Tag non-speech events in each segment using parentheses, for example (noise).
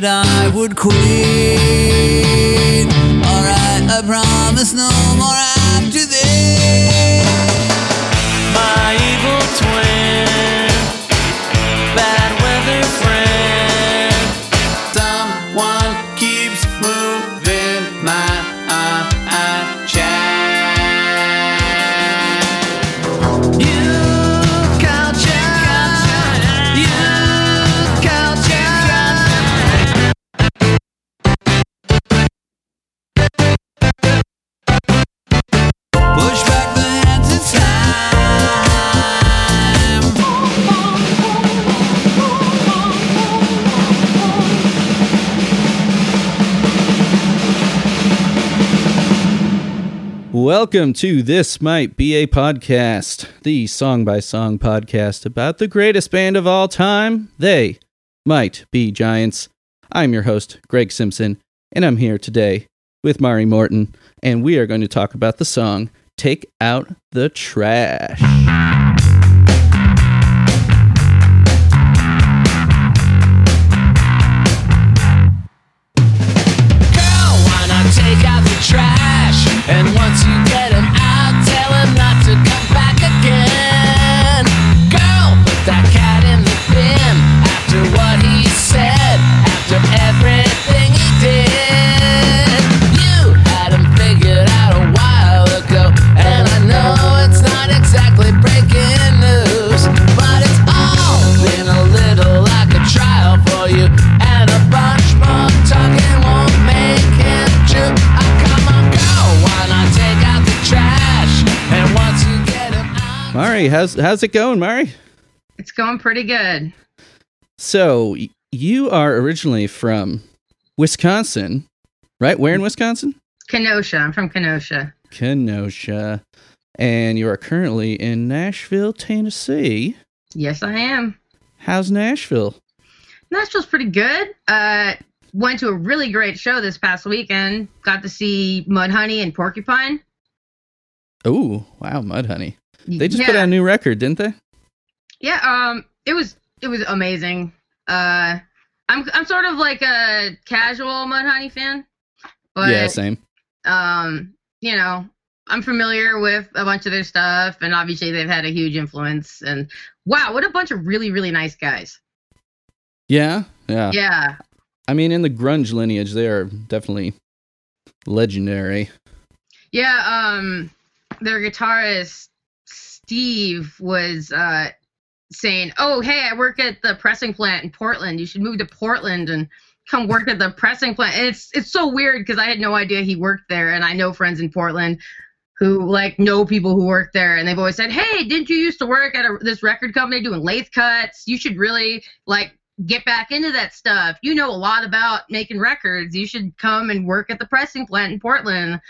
that I would quit. Alright, I promise no more Welcome to This Might Be a Podcast, the song by song podcast about the greatest band of all time. They might be giants. I'm your host, Greg Simpson, and I'm here today with Mari Morton, and we are going to talk about the song Take Out the Trash. And once you get Mari, how's how's it going, Mari? It's going pretty good. So you are originally from Wisconsin, right? Where in Wisconsin? Kenosha. I'm from Kenosha. Kenosha. And you are currently in Nashville, Tennessee. Yes, I am. How's Nashville? Nashville's pretty good. Uh, went to a really great show this past weekend. Got to see Mudhoney and Porcupine. Oh, wow, Mudhoney. They just yeah. put out a new record, didn't they? Yeah. Um, it was it was amazing. Uh, I'm I'm sort of like a casual Mudhoney fan, but yeah, same. um, you know, I'm familiar with a bunch of their stuff, and obviously they've had a huge influence. And wow, what a bunch of really really nice guys. Yeah, yeah, Yeah. I mean, in the grunge lineage, they are definitely legendary. Yeah, um their guitarist Steve was uh saying, "Oh, hey, I work at the pressing plant in Portland. You should move to Portland and come work at the pressing plant." And it's it's so weird because I had no idea he worked there and I know friends in Portland who like know people who work there and they've always said, "Hey, didn't you used to work at a, this record company doing lathe cuts? You should really like get back into that stuff. You know a lot about making records. You should come and work at the pressing plant in Portland."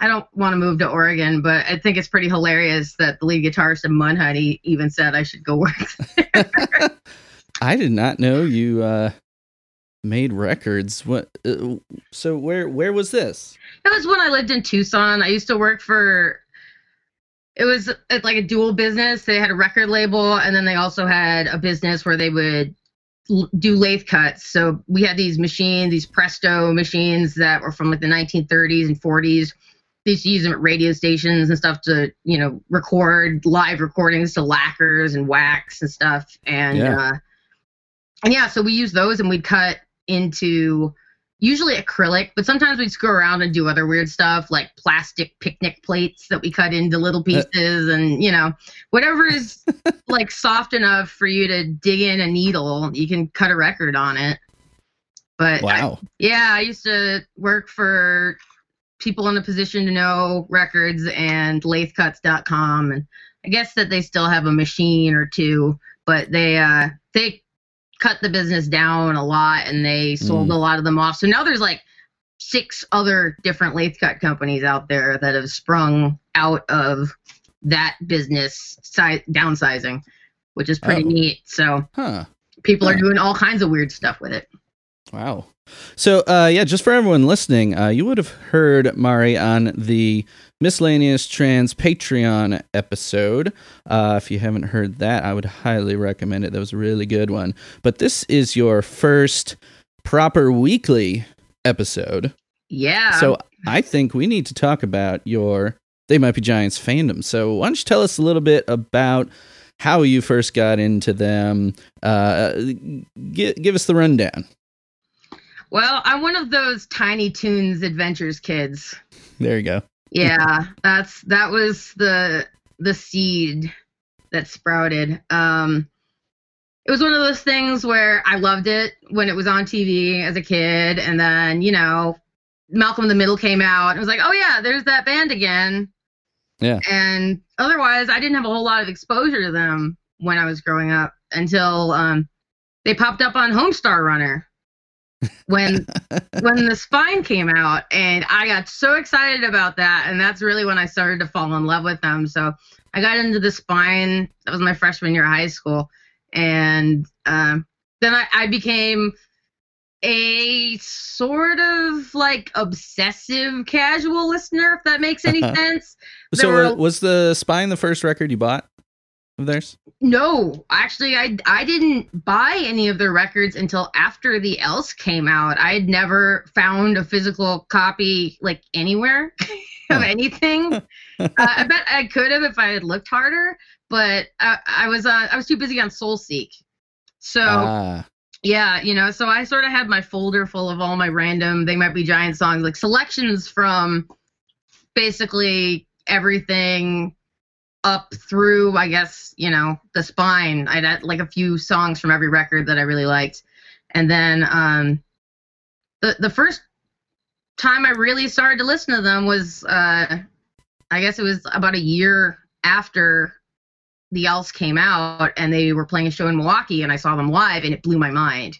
I don't want to move to Oregon, but I think it's pretty hilarious that the lead guitarist of Mudhoney even said I should go work. (laughs) there. (laughs) I did not know you uh, made records. What? Uh, so where where was this? it was when I lived in Tucson. I used to work for. It was like a dual business. They had a record label, and then they also had a business where they would do lathe cuts. So we had these machines, these Presto machines that were from like the 1930s and 40s. They used to use them at radio stations and stuff to, you know, record live recordings to lacquers and wax and stuff. And Yeah. uh, and yeah, so we use those and we'd cut into usually acrylic, but sometimes we'd screw around and do other weird stuff like plastic picnic plates that we cut into little pieces and you know whatever is (laughs) like soft enough for you to dig in a needle, you can cut a record on it. But I- Wow. yeah, I used to work for people in a position to know records and lathecuts.com and I guess that they still have a machine or two, but they uh they cut the business down a lot and they sold Mm. a lot of them off. So now there's like six other different lathe cut companies out there that have sprung out of that business si- downsizing, which is pretty Oh. neat. So Huh. people are doing all kinds of weird stuff with it. Wow. So, uh, yeah, just for everyone listening, uh, you would have heard Mari on the Miscellaneous Trans Patreon episode. Uh, if you haven't heard that, I would highly recommend it. That was a really good one. But this is your first proper weekly episode. Yeah. So I think we need to talk about your They Might Be Giants fandom. So why don't you tell us a little bit about how you first got into them? Uh, give, give us the rundown. Well, I'm one of those Tiny Toons Adventures kids. There you go. Yeah, that's that was the the seed that sprouted. Um it was one of those things where I loved it when it was on TV as a kid and then, you know, Malcolm in the Middle came out. and It was like, "Oh yeah, there's that band again." Yeah. And otherwise, I didn't have a whole lot of exposure to them when I was growing up until um they popped up on Homestar Runner when (laughs) when the spine came out and i got so excited about that and that's really when i started to fall in love with them. So i got into the spine that was my freshman year of high school and um, then I, I became a sort of like obsessive casual listener if that makes any (laughs) sense. So There were- was the Spine the first record you bought of theirs? No, actually, I I didn't buy any of their records until after the Else came out. I had never found a physical copy like anywhere (laughs) of anything. (laughs) uh, I bet I could have if I had looked harder, but I, I was uh, I was too busy on SoulSeek. So Ah, yeah, you know, so I sort of had my folder full of all my random They Might Be Giant songs, like selections from basically everything up through, I guess, you know, the spine. I'd had like a few songs from every record that I really liked. And then um the the first time I really started to listen to them was uh I guess it was about a year after the Else came out and they were playing a show in Milwaukee and I saw them live and it blew my mind.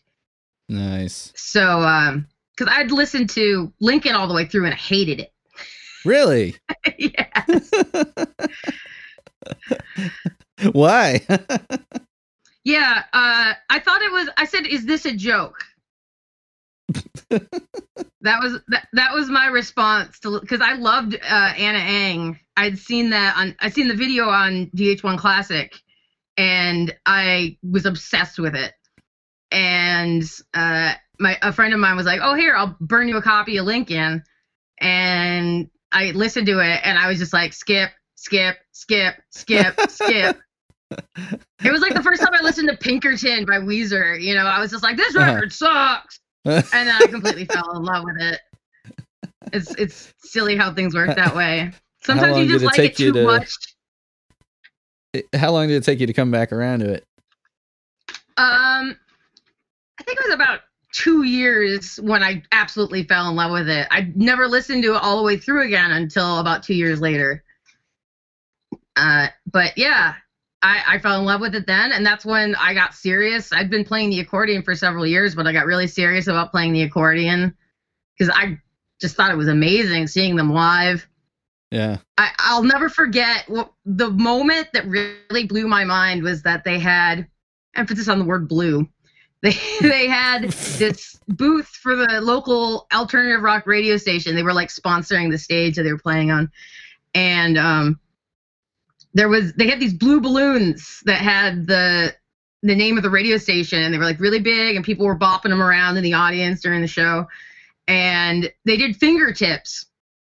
nice. So, um, because I'd listened to Lincoln all the way through and I hated it. Really? (laughs) yeah. (laughs) (laughs) Why? Yeah. Uh, I thought it was, I said, is this a joke? (laughs) that was that, that was my response to because I loved uh, Ana Ng. I'd seen that on I'd seen the video on VH1 Classic, and I was obsessed with it. And uh, my a friend of mine was like, "Oh, here, I'll burn you a copy of Lincoln," and I listened to it, and I was just like, "Skip, skip, skip, skip, skip." (laughs) It was like the first time I listened to Pinkerton by Weezer. You know, I was just like, "This Uh-huh. record sucks." and then I completely (laughs) fell in love with it. It's it's silly how things work that way. Sometimes you just it like it too to- much. How long did it take you to come back around to it? Um, I think it was about two years when I absolutely fell in love with it. I never listened to it all the way through again until about two years later. Uh, but yeah, I, I fell in love with it then, and that's when I got serious. I'd been playing the accordion for several years, but I got really serious about playing the accordion because I just thought it was amazing seeing them live. Yeah. I, I'll never forget what, the moment that really blew my mind was that they had emphasis on the word blue. (laughs) They they had this booth for the local alternative rock radio station. They were like sponsoring the stage that they were playing on, and um, there was they had these blue balloons that had the the name of the radio station, and they were like really big, and people were bopping them around in the audience during the show, and they did fingertips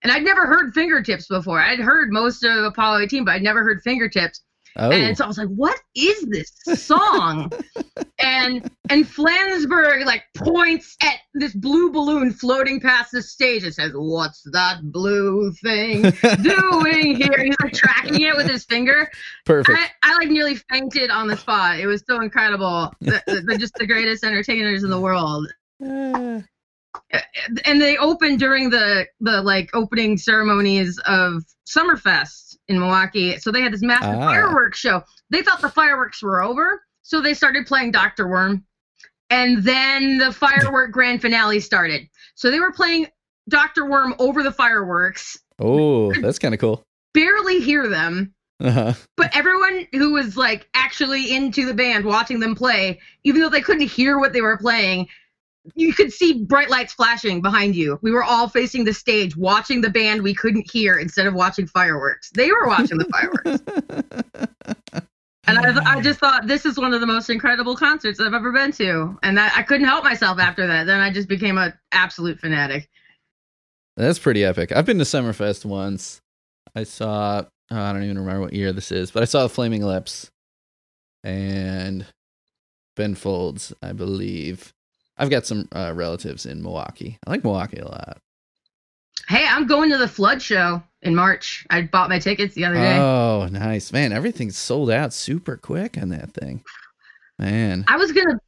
and I'd never heard fingertips before. I'd heard most of Apollo 18, but I'd never heard fingertips. Oh. And so I was like, "What is this song?" (laughs) and and Flansburgh like points at this blue balloon floating past the stage and says, "What's that blue thing (laughs) doing here?" He's like tracking it with his finger. Perfect. I, I like nearly fainted on the spot. It was so incredible. The- the- They're just the greatest entertainers in the world (sighs) and they opened during the the like opening ceremonies of Summerfest in Milwaukee. So they had this massive Ah. fireworks show. They thought the fireworks were over, so they started playing Doctor Worm, and then the firework grand finale started. So they were playing Doctor Worm over the fireworks. oh, that's kind of cool. Barely hear them, Uh-huh. but everyone who was like actually into the band watching them play, even though they couldn't hear what they were playing, you could see bright lights flashing behind you. We were all facing the stage watching the band we couldn't hear instead of watching fireworks. They were watching the fireworks. (laughs) And I, I just thought this is one of the most incredible concerts I've ever been to, and that I couldn't help myself after that. Then I just became an absolute fanatic. That's pretty epic. I've been to Summerfest once. I saw, oh, I don't even remember what year this is, but I saw the Flaming Lips and Ben Folds, I believe. I've got some uh, relatives in Milwaukee. I like Milwaukee a lot. Hey, I'm going to the Flood show in March. I bought my tickets the other day. Oh, nice. Man, everything's sold out super quick on that thing. Man. I was gonna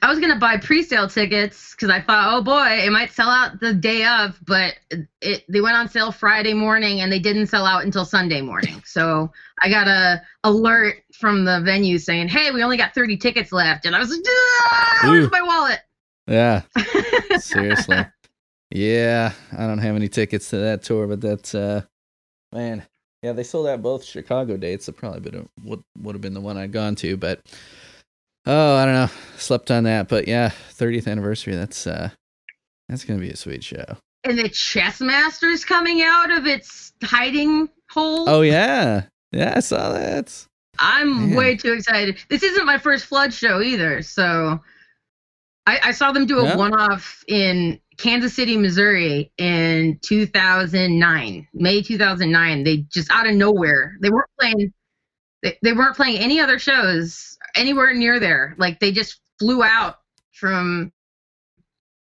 I was gonna buy pre-sale tickets because I thought, oh boy, it might sell out the day of, but it they went on sale Friday morning and they didn't sell out until Sunday morning. So I got a alert from the venue saying, hey, we only got 30 tickets left, and I was like, "Ah, where's my wallet? Yeah. (laughs) Seriously. Yeah, I don't have any tickets to that tour, but that's uh man. Yeah, they sold out both Chicago dates. It probably been would would have been the one I'd gone to, but oh, I don't know. Slept on that, but yeah, 30th anniversary. That's uh that's gonna be a sweet show. and the chess master's coming out of its hiding hole. Oh yeah, yeah, I saw that. I'm Man. way too excited. This isn't my first flood show either, so I, I saw them do a Yeah. one-off in Kansas City, Missouri, in 2009, May 2009. They just out of nowhere, they weren't playing. They, they weren't playing any other shows anywhere near there. Like they just flew out from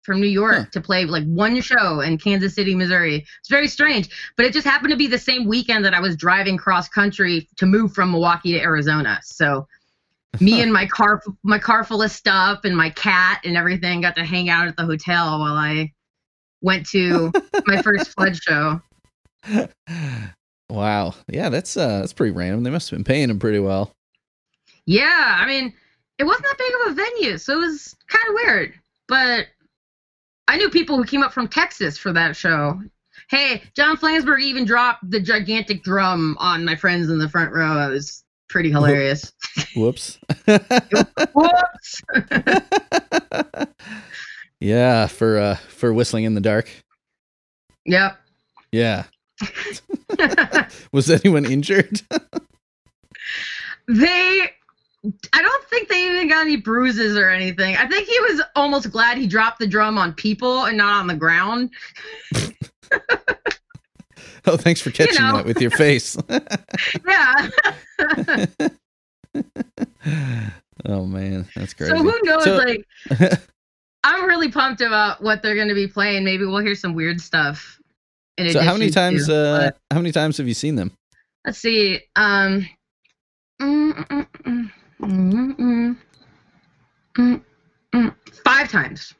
from New York Huh. to play like one show in Kansas City, Missouri. It's very strange, but it just happened to be the same weekend that I was driving cross country to move from Milwaukee to Arizona. So me and my car my car full of stuff and my cat and everything got to hang out at the hotel while I went to my first (laughs) flood show. Wow. Yeah, that's uh that's pretty random. They must have been paying him pretty well. Yeah, I mean, it wasn't that big of a venue, so it was kind of weird. But I knew people who came up from Texas for that show. Hey, John Flansburgh even dropped the gigantic drum on my friends in the front row. It was pretty hilarious. Whoops. Whoops! (laughs) yeah, for uh for whistling in the dark. yep. Yeah. (laughs) Was anyone injured? (laughs) They, I don't think they even got any bruises or anything. I think he was almost glad he dropped the drum on people and not on the ground. (laughs) oh, thanks for catching know. that with your face. (laughs) Yeah. (laughs) oh man, that's crazy. So who knows? So- like, I'm really pumped about what they're going to be playing. Maybe we'll hear some weird stuff. So how many times to- uh how many times have you seen them? let's see. Um. mm, Five times.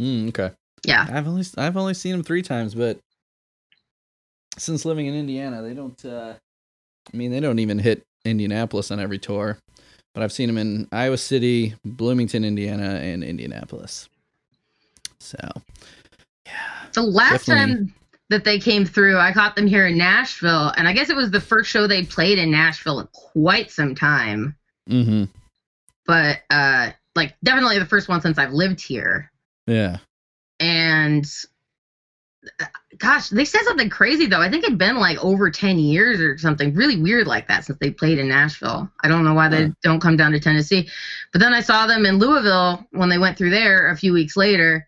Mm, okay. Yeah. I've only I've only seen them 3 times, but since living in Indiana, they don't uh I mean, they don't even hit Indianapolis on every tour. But I've seen them in Iowa City, Bloomington, Indiana, and Indianapolis. So, yeah. The last Definitely. time that they came through, I caught them here in Nashville, and I guess it was the first show they played in Nashville in quite some time. Mhm. But uh, like definitely the first one since I've lived here. Yeah. and gosh they said something crazy though. I think it'd been like over 10 years or something really weird like that since they played in nashville. I don't know why they don't come down to tennessee. But then i saw them in louisville when they went through there a few weeks later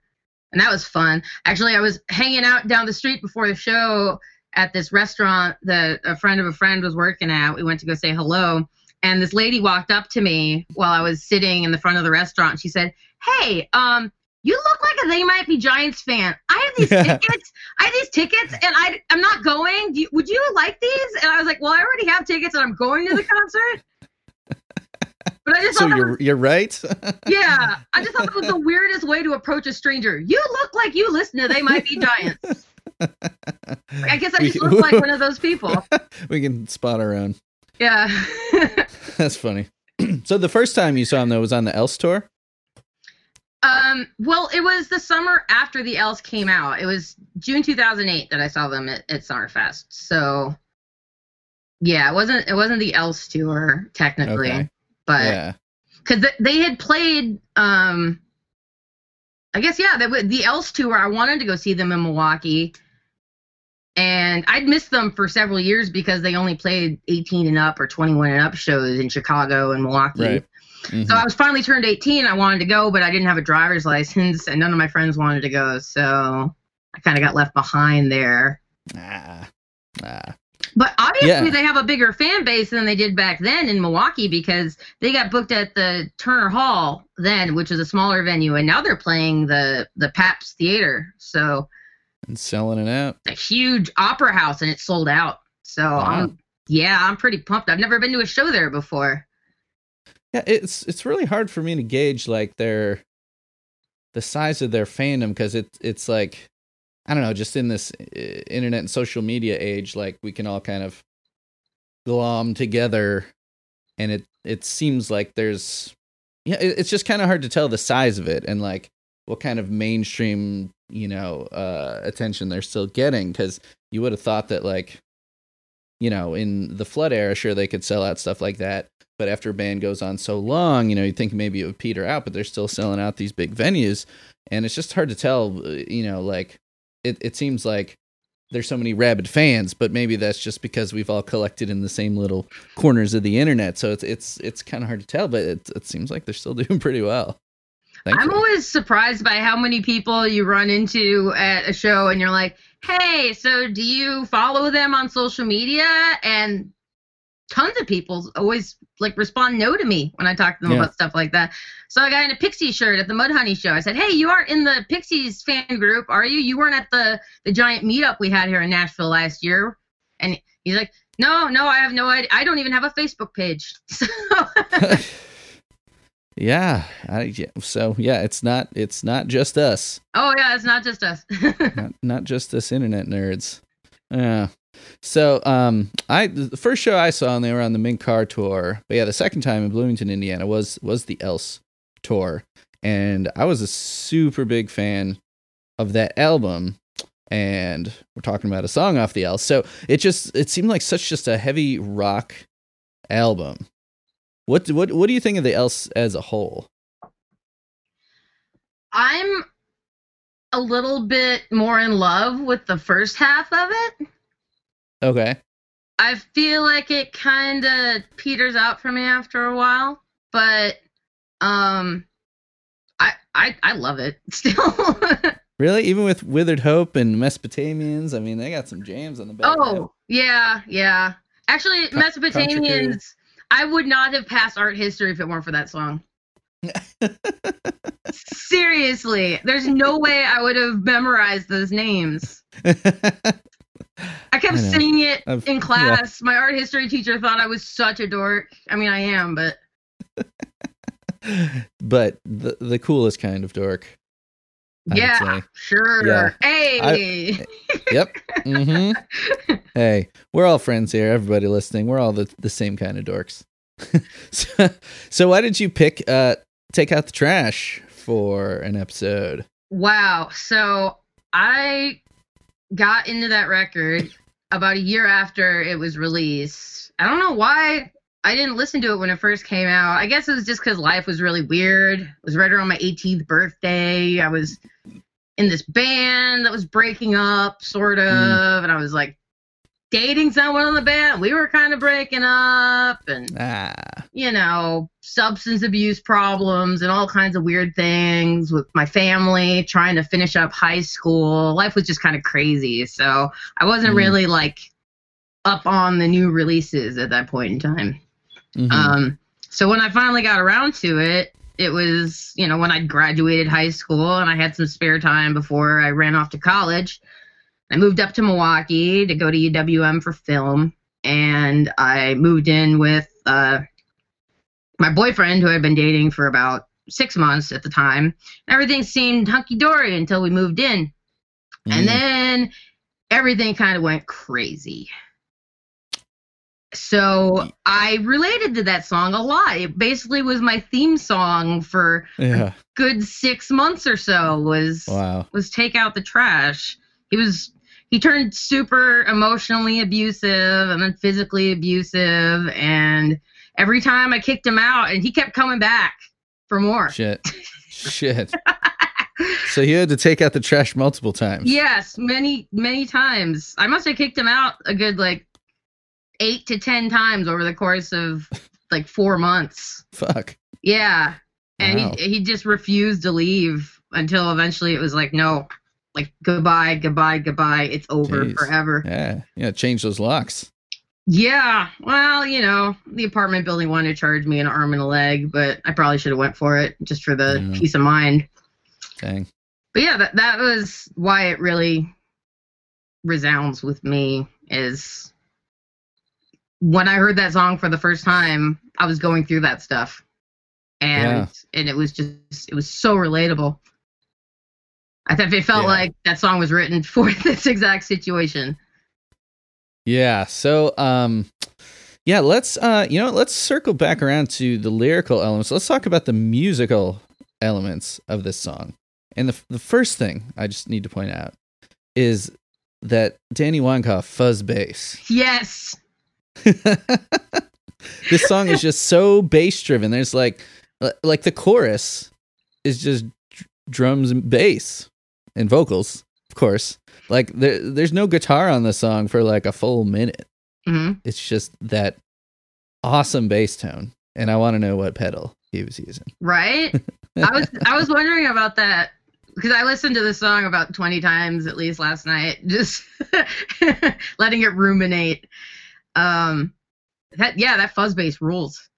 and that was fun. Actually i was hanging out down the street before the show at this restaurant that a friend of a friend was working at. We went to go say hello and this lady walked up to me while i was sitting in the front of the restaurant. She said hey um you look like a They Might Be Giants fan. I have these tickets. I have these tickets, and I I'm not going. Do you, would you like these? And I was like, well, I already have tickets, and I'm going to the concert. (laughs) But I just So you're was, you're right. (laughs) yeah, I just thought that was the weirdest way to approach a stranger. You look like you listen to They Might Be Giants. I guess I We- just look like (laughs) one of those people. we can spot our own. Yeah. That's funny. (clears throat) so the first time you saw him though was on the Else tour. Um, well, it was the summer after the Else came out. It was June 2008 that I saw them at, at Summerfest. So, yeah, it wasn't it wasn't the Else tour technically, Okay. but yeah. because they had played. Um, I guess yeah, would- the Else tour. I wanted to go see them in Milwaukee, and I'd missed them for several years because they only played 18 and up or 21 and up shows in Chicago and Milwaukee. Right. So Mhm. I was finally turned 18. I wanted to go, but I didn't have a driver's license, and none of my friends wanted to go. So I kind of got left behind there. Ah, ah. But obviously, Yeah. they have a bigger fan base than they did back then in Milwaukee because they got booked at the Turner Hall then, which is a smaller venue, and now they're playing the the Pabst Theater. So And selling it out. a huge opera house, and it's sold out. So Wow. I'm yeah, I'm pretty pumped. I've never been to a show there before. Yeah, it's it's really hard for me to gauge like their the size of their fandom because it it's like I don't know, just in this internet and social media age, like we can all kind of glom together, and it it seems like there's yeah, it, it's just kind of hard to tell the size of it and like what kind of mainstream you know uh attention they're still getting because you would have thought that like you know in the flood era sure they could sell out stuff like that but after a band goes on so long, you know, you think maybe it would peter out, but they're still selling out these big venues, and it's just hard to tell. uh, You know, like it, it seems like there's so many rabid fans, but maybe that's just because we've all collected in the same little corners of the internet. So it's it's it's kind of hard to tell, but it it seems like they're still (laughs) doing pretty well. I'm Thankfully. always surprised by how many people you run into at a show and you're like, hey, so do you follow them on social media? And tons of people always like respond no to me when I talk to them Yeah. about stuff like that. So I got in a Pixie shirt at the Mudhoney show. I said, hey, you aren't in the Pixies fan group, are you? You weren't at the, the giant meetup we had here in Nashville last year. And he's like, no, no, I have no idea. I don't even have a Facebook page. (laughs) So (laughs) yeah, I. So yeah, it's not it's not just us. Oh yeah, it's not just us. (laughs) not not just us internet nerds. Yeah. So um I the first show I saw and they were on the Mink Car tour. But yeah, the second time in Bloomington, Indiana was was the Else tour. And I was a super big fan of that album. And we're talking about a song off the Else. So it just it seemed like such just a heavy rock album. What what what do you think of the Else as a whole? I'm a little bit more in love with the first half of it. Okay. I feel like it kind of peters out for me after a while, but um I I I love it (laughs) still. Really? Even with Withered Hope and Mesopotamians? I mean, they got some jams on the back. oh, yeah, yeah. Actually, Con- Mesopotamians I would not have passed art history if it weren't for that song. (laughs) Seriously, there's no way I would have memorized those names. (laughs) I kept I singing it I've- in yeah. class. My art history teacher thought I was such a dork. I mean, I am, but (laughs) but the the coolest kind of dork. I yeah, sure. Yeah. Hey, Yep. hmm (laughs) hey, we're all friends here. Everybody listening, we're all the, the same kind of dorks. (laughs) so, so why did you pick uh take out the trash for an episode? wow. So I got into that record about a year after it was released. I don't know why I didn't listen to it when it first came out. I guess it was just because life was really weird. It was right around my 18th birthday. I was in this band that was breaking up, sort of, mm. and I was like dating someone on the band. We were kind of breaking up, and Ah, you know, substance abuse problems and all kinds of weird things with my family, trying to finish up high school. Life was just kind of crazy. So I wasn't Mm. really like up on the new releases at that point in time. mhm. Um, so when I finally got around to it, it was, you know, when I'd graduated high school and I had some spare time before I ran off to college. I moved up to Milwaukee to go to UWM for film, and I moved in with uh, my boyfriend who I'd been dating for about six months at the time. Everything seemed hunky dory until we moved in. Mm. And then everything kind of went crazy. So I related to that song a lot. It basically was my theme song for yeah. good six months or so was Wow. was take out the trash. He was he turned super emotionally abusive and then physically abusive and every time I kicked him out and he kept coming back for more. Shit. (laughs) Shit. So you had to take out the trash multiple times. Yes, many, many times. I must have kicked him out a good like eight to ten times over the course of like four months. Fuck. Yeah. And Wow. he he just refused to leave until eventually it was like, no, like goodbye, goodbye, goodbye. It's over Jeez. forever. Yeah. Yeah. Change those locks. Yeah. Well, you know, the apartment building wanted to charge me an arm and a leg, but I probably should have went for it just for the Yeah. peace of mind. Dang. But yeah, that that was why it really resounds with me is when I heard that song for the first time, I was going through that stuff. And and it was just it was so relatable. I thought it felt Yeah. like that song was written (laughs) for this exact situation. Yeah. So, um, yeah, let's, uh, you know, let's circle back around to the lyrical elements. Let's talk about the musical elements of this song. And the, the first thing I just need to point out is that Danny Weinkauf fuzz bass. Yes. (laughs) this song is just so bass driven. There's like, like the chorus is just drums and bass and vocals, of course. Like there, there's no guitar on the song for like a full minute. hmm It's just that awesome bass tone, and I want to know what pedal he was using. Right? (laughs) I was I was wondering about that because I listened to the song about 20 times at least last night, (laughs) just letting it ruminate. Um that yeah, that fuzz bass rules.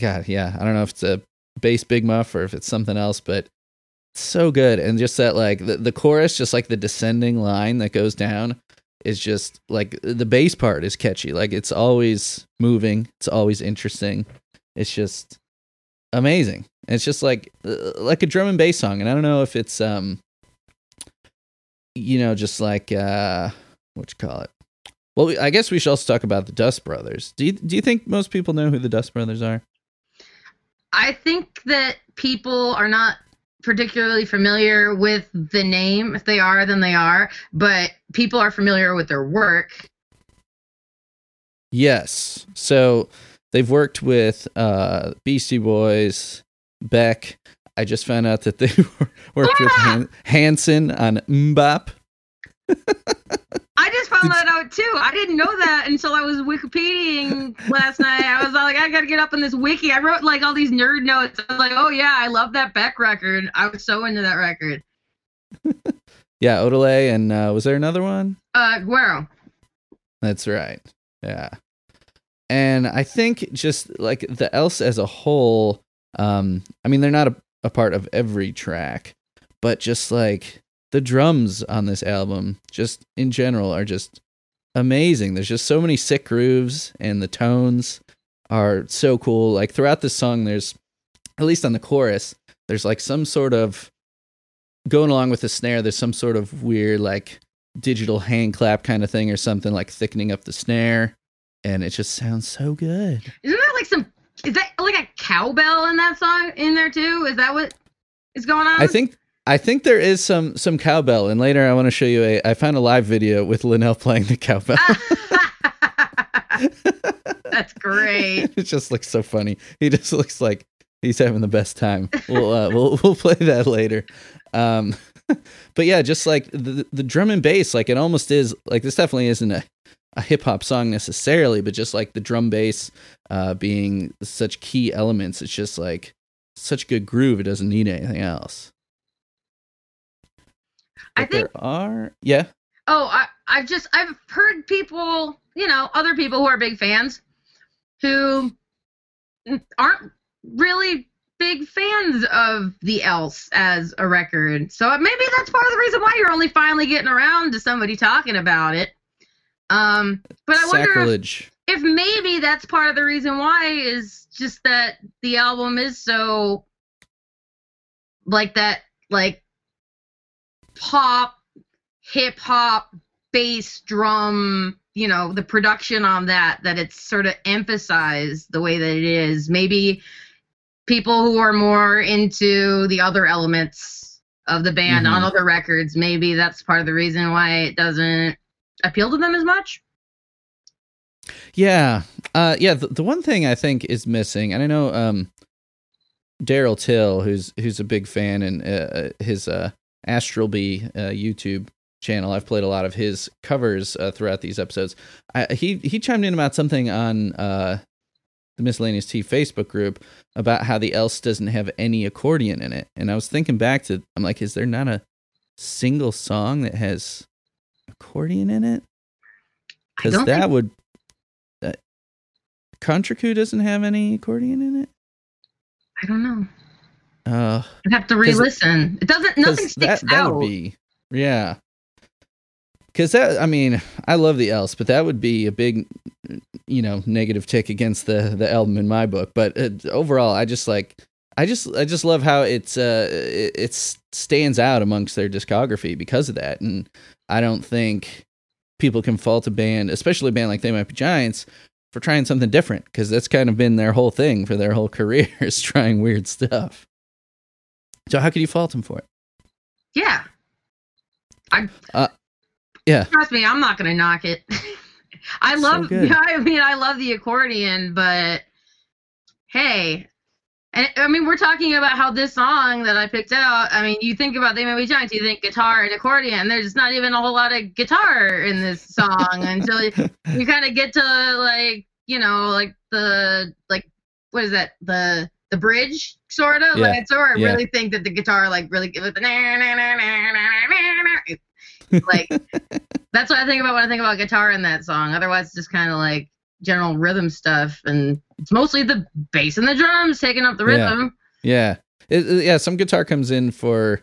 God, yeah, I don't know if it's a bass big muff or if it's something else, but so good. And just that, like the, the chorus, just like the descending line that goes down, is just like the bass part is catchy. Like it's always moving, it's always interesting. It's just amazing. It's just like uh, like a drum and bass song. And I don't know if it's um, you know, just like uh, what you call it. Well, we- I guess we should also talk about the Dust Brothers. Do you do you think most people know who the Dust Brothers are? I think that people are not particularly familiar with the name. If they are, then they are, but people are familiar with their work. Yes. So they've worked with uh, Beastie Boys, Beck. I just found out that they (laughs) worked with Han- Hanson on MMMBop. I just found Did- that out too. I didn't know that until I was Wikipediaing last night. I was like, I gotta get up on this wiki. I wrote like all these nerd notes. I was like, oh yeah, I love that Beck record. I was so into that record. (laughs) Yeah, Odelay, and uh, was there another one? Uh, Guero. That's right. Yeah. And I think just like the else as a whole, um, I mean, they're not a, a part of every track, but just like the drums on this album, just in general, are just amazing. There's just so many sick grooves, and the tones are so cool. Like throughout this song, there's, at least on the chorus, there's like some sort of going along with the snare, there's some sort of weird, like, digital hand clap kind of thing or something like thickening up the snare and it just sounds so good Isn't that like some? Is that like a cowbell in that song in there too? Is that what is going on? i think i think there is some some cowbell and later i want to show you a i found a live video with linnell playing the cowbell. (laughs) That's great. it just looks so funny. He just looks like he's having the best time. We'll uh, we'll, we'll play that later. Um (laughs) but yeah just like the, the drum and bass like it almost is like this definitely isn't a, a hip-hop song necessarily but just like the drum bass uh being such key elements it's just like such good groove it doesn't need anything else I think there are yeah Oh, I, I've just I've heard people, you know, other people who are big fans, who aren't really big fans of the Else as a record. So maybe that's part of the reason why you're only finally getting around to somebody talking about it. Um, but I wonder if, if maybe that's part of the reason why is just that the album is so like that, like pop hip hop bass drum you know the production on that that it's sort of emphasized the way that it is maybe people who are more into the other elements of the band on Mhm. other records maybe that's part of the reason why it doesn't appeal to them as much Yeah. Uh yeah, the, the one thing I think is missing, and I know um Daryl Till, who's who's a big fan, and uh, his uh, Astral Bee uh, YouTube channel. I've played a lot of his covers uh, throughout these episodes. I, he he chimed in about something on uh, the Miscellaneous T Facebook group about how the Else doesn't have any accordion in it, and I was thinking back to, I'm like, is there not a single song that has accordion in it? Because that think- would. Uh, Contrecoup doesn't have any accordion in it. I don't know. Uh, I'd have to re-listen. It doesn't. Nothing sticks that, that out. would be yeah because that i mean i love the else but that would be a big you know negative tick against the the album in my book but uh, overall i just like i just i just love how it's uh it, it stands out amongst their discography because of that and i don't think people can fault a band especially a band like they might be giants for trying something different because that's kind of been their whole thing for their whole (laughs) careers trying weird stuff so how could you fault them for it Yeah. I. Uh, yeah. Trust me, I'm not gonna knock it. (laughs) I love. good. (laughs) I mean, I love the accordion, but hey. And, I mean, we're talking about how this song that I picked out. I mean, you think about They May Be Giants, you think guitar and accordion. There's not even a whole lot of guitar in this song until you, (laughs) you kind of get to like, you know, like the like what is that? The the bridge sort of. Yeah. Like, so I Yeah. really think that the guitar like really with the na na. (laughs) Like that's what I think about when I think about guitar in that song. Otherwise, it's just kind of like general rhythm stuff, and it's mostly the bass and the drums taking up the rhythm. Yeah, it, it- yeah. Some guitar comes in for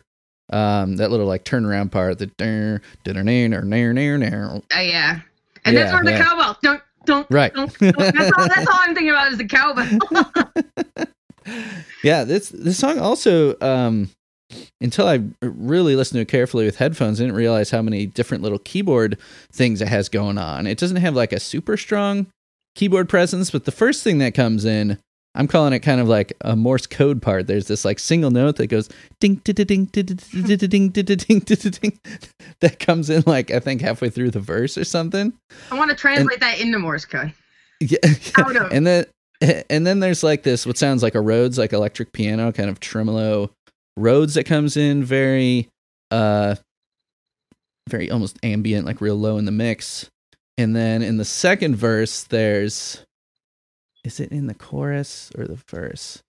um that little like turnaround part. The dur, dur, dur, dur, dur. Uh, yeah, and that's Yeah, where the yeah. cowbell. Don't don't Right. don't. don't. That's all. That's all I'm thinking about is the cowbell. (laughs) yeah, this this song also um until I really listened to it carefully with headphones, I didn't realize how many different little keyboard things it has going on. It doesn't have like a super strong keyboard presence, but the first thing that comes in, I'm calling it kind of like a Morse code part. There's this like single note that goes ding ding ding ding ding ding ding ding ding that comes in like I think halfway through the verse or something. I want to translate that into Morse code. Yeah. And then (laughs) and then there's like this what sounds like a Rhodes like electric piano kind of tremolo Rhodes that comes in very uh very almost ambient like real low in the mix. And then in the second verse there's is it in the chorus or the verse?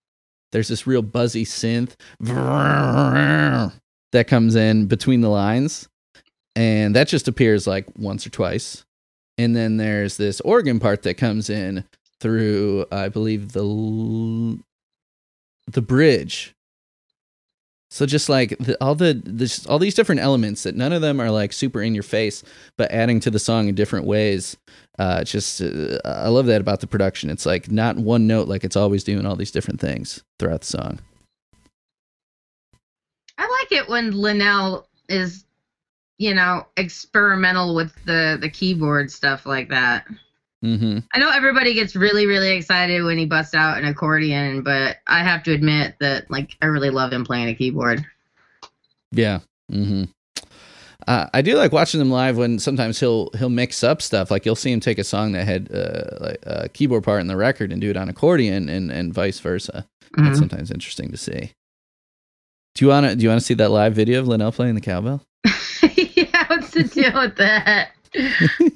There's this real buzzy synth (laughs) that comes in between the lines and that just appears like once or twice and then there's this organ part that comes in through i believe the the bridge. So just like the, all the this, all these different elements that none of them are like super in your face but adding to the song in different ways uh just uh, i love that about the production. It's like not one note like it's always doing all these different things throughout the song. I like it when Linnell is, you know, experimental with the the keyboard stuff like that. Mm-hmm I know everybody gets really, really excited when he busts out an accordion, but I have to admit that like I really love him playing a keyboard. Yeah. Mm-hmm. Uh, I do like watching them live when sometimes he'll he'll mix up stuff. Like you'll see him take a song that had uh, like a keyboard part in the record and do it on accordion, and and vice versa. Mhm. That's sometimes interesting to see. Do you wanna do you wanna see that live video of Linnell playing the cowbell? (laughs) yeah, what's the deal with that?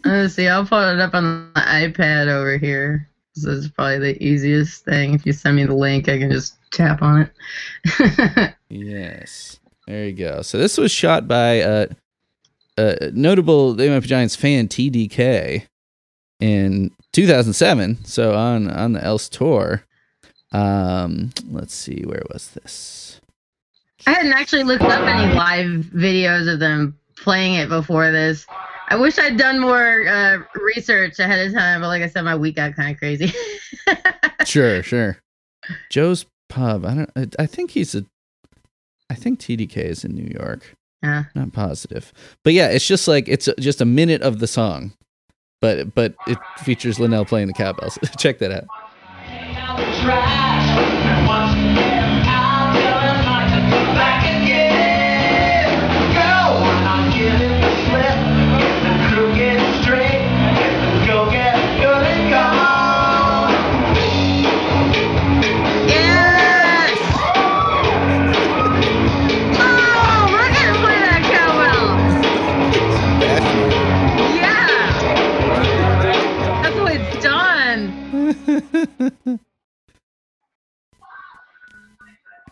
Let's (laughs) see. I'll put it up on the iPad over here. This is probably the easiest thing. If you send me the link, I can just tap on it. (laughs) Yes. There you go. So this was shot by uh, a notable They Might Giants fan, TDK, in 2007. So on on the Else tour. Um, let's see, where was this? I hadn't actually looked up any live videos of them playing it before this. I wish I'd done more uh, research ahead of time, but like I said, my week got kind of crazy. (laughs) Sure, sure. Joe's Pub. I don't. I, I think he's a. I think TDK is in New York. yeah. Not positive, but yeah, it's just like it's just a minute of the song, but but it features Linnell playing the cowbells. (laughs) Check that out.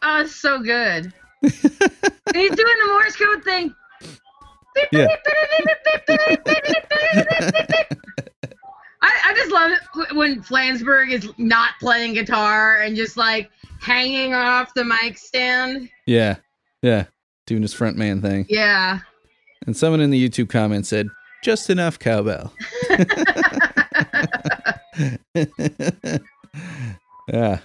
Oh, it's so good. He's doing the Morse code thing. Yeah. I, I just love it when Flansburgh is not playing guitar and just like hanging off the mic stand. Yeah. Yeah. Doing his front man thing. Yeah. And someone in the YouTube comment said, just enough cowbell. Yeah.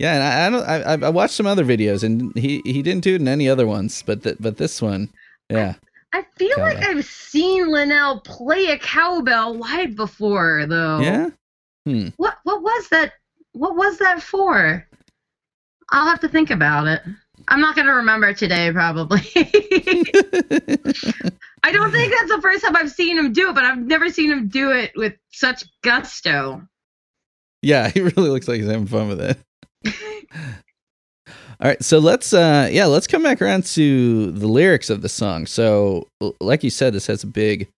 Yeah, and I, I don't. I, I watched some other videos, and he, he didn't do it in any other ones, but th- but this one, yeah, I feel like. I've seen Linnell play a cowbell live before, though. yeah. Hmm. What what was that? What was that for? I'll have to think about it. I'm not gonna remember today, probably. (laughs) I don't think that's the first time I've seen him do it, but I've never seen him do it with such gusto. Yeah, (laughs) he really looks like he's having fun with it. All right, so let's uh yeah, let's come back around to the lyrics of the song. So like you said this has a big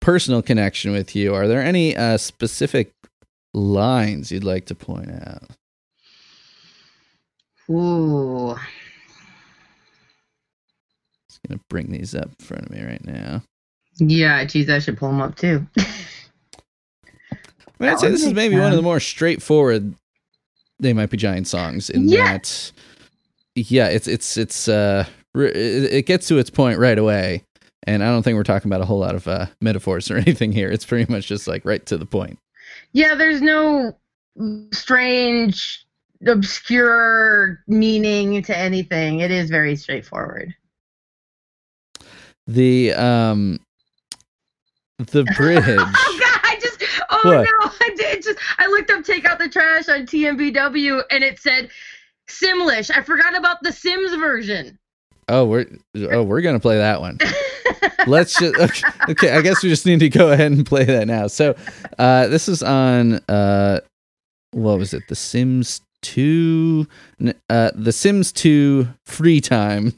personal connection with you. Are there any uh specific lines you'd like to point out? Ooh. Just going to bring these up in front of me right now. Yeah, geez, I should pull them up too. (laughs) I mean, I'd say this is maybe one of the more straightforward they might be giant songs in Yeah. that yeah, it's it's it's uh it it gets to its point right away. And I don't think we're talking about a whole lot of uh, metaphors or (laughs) anything here. It's pretty much just like right to the point. Yeah, there's no strange, obscure meaning to anything. It is very straightforward. The um the (laughs) bridge. Oh god, I just What? no, (laughs) I did just I looked up take out the trash on TMBW and it said Simlish. I forgot about the Sims version. oh, we're oh, we're going to play that one. (laughs) Let's just okay, okay, I guess we just need to go ahead and play that now. So, uh this is on uh what was it? The Sims 2 uh The Sims 2 free time.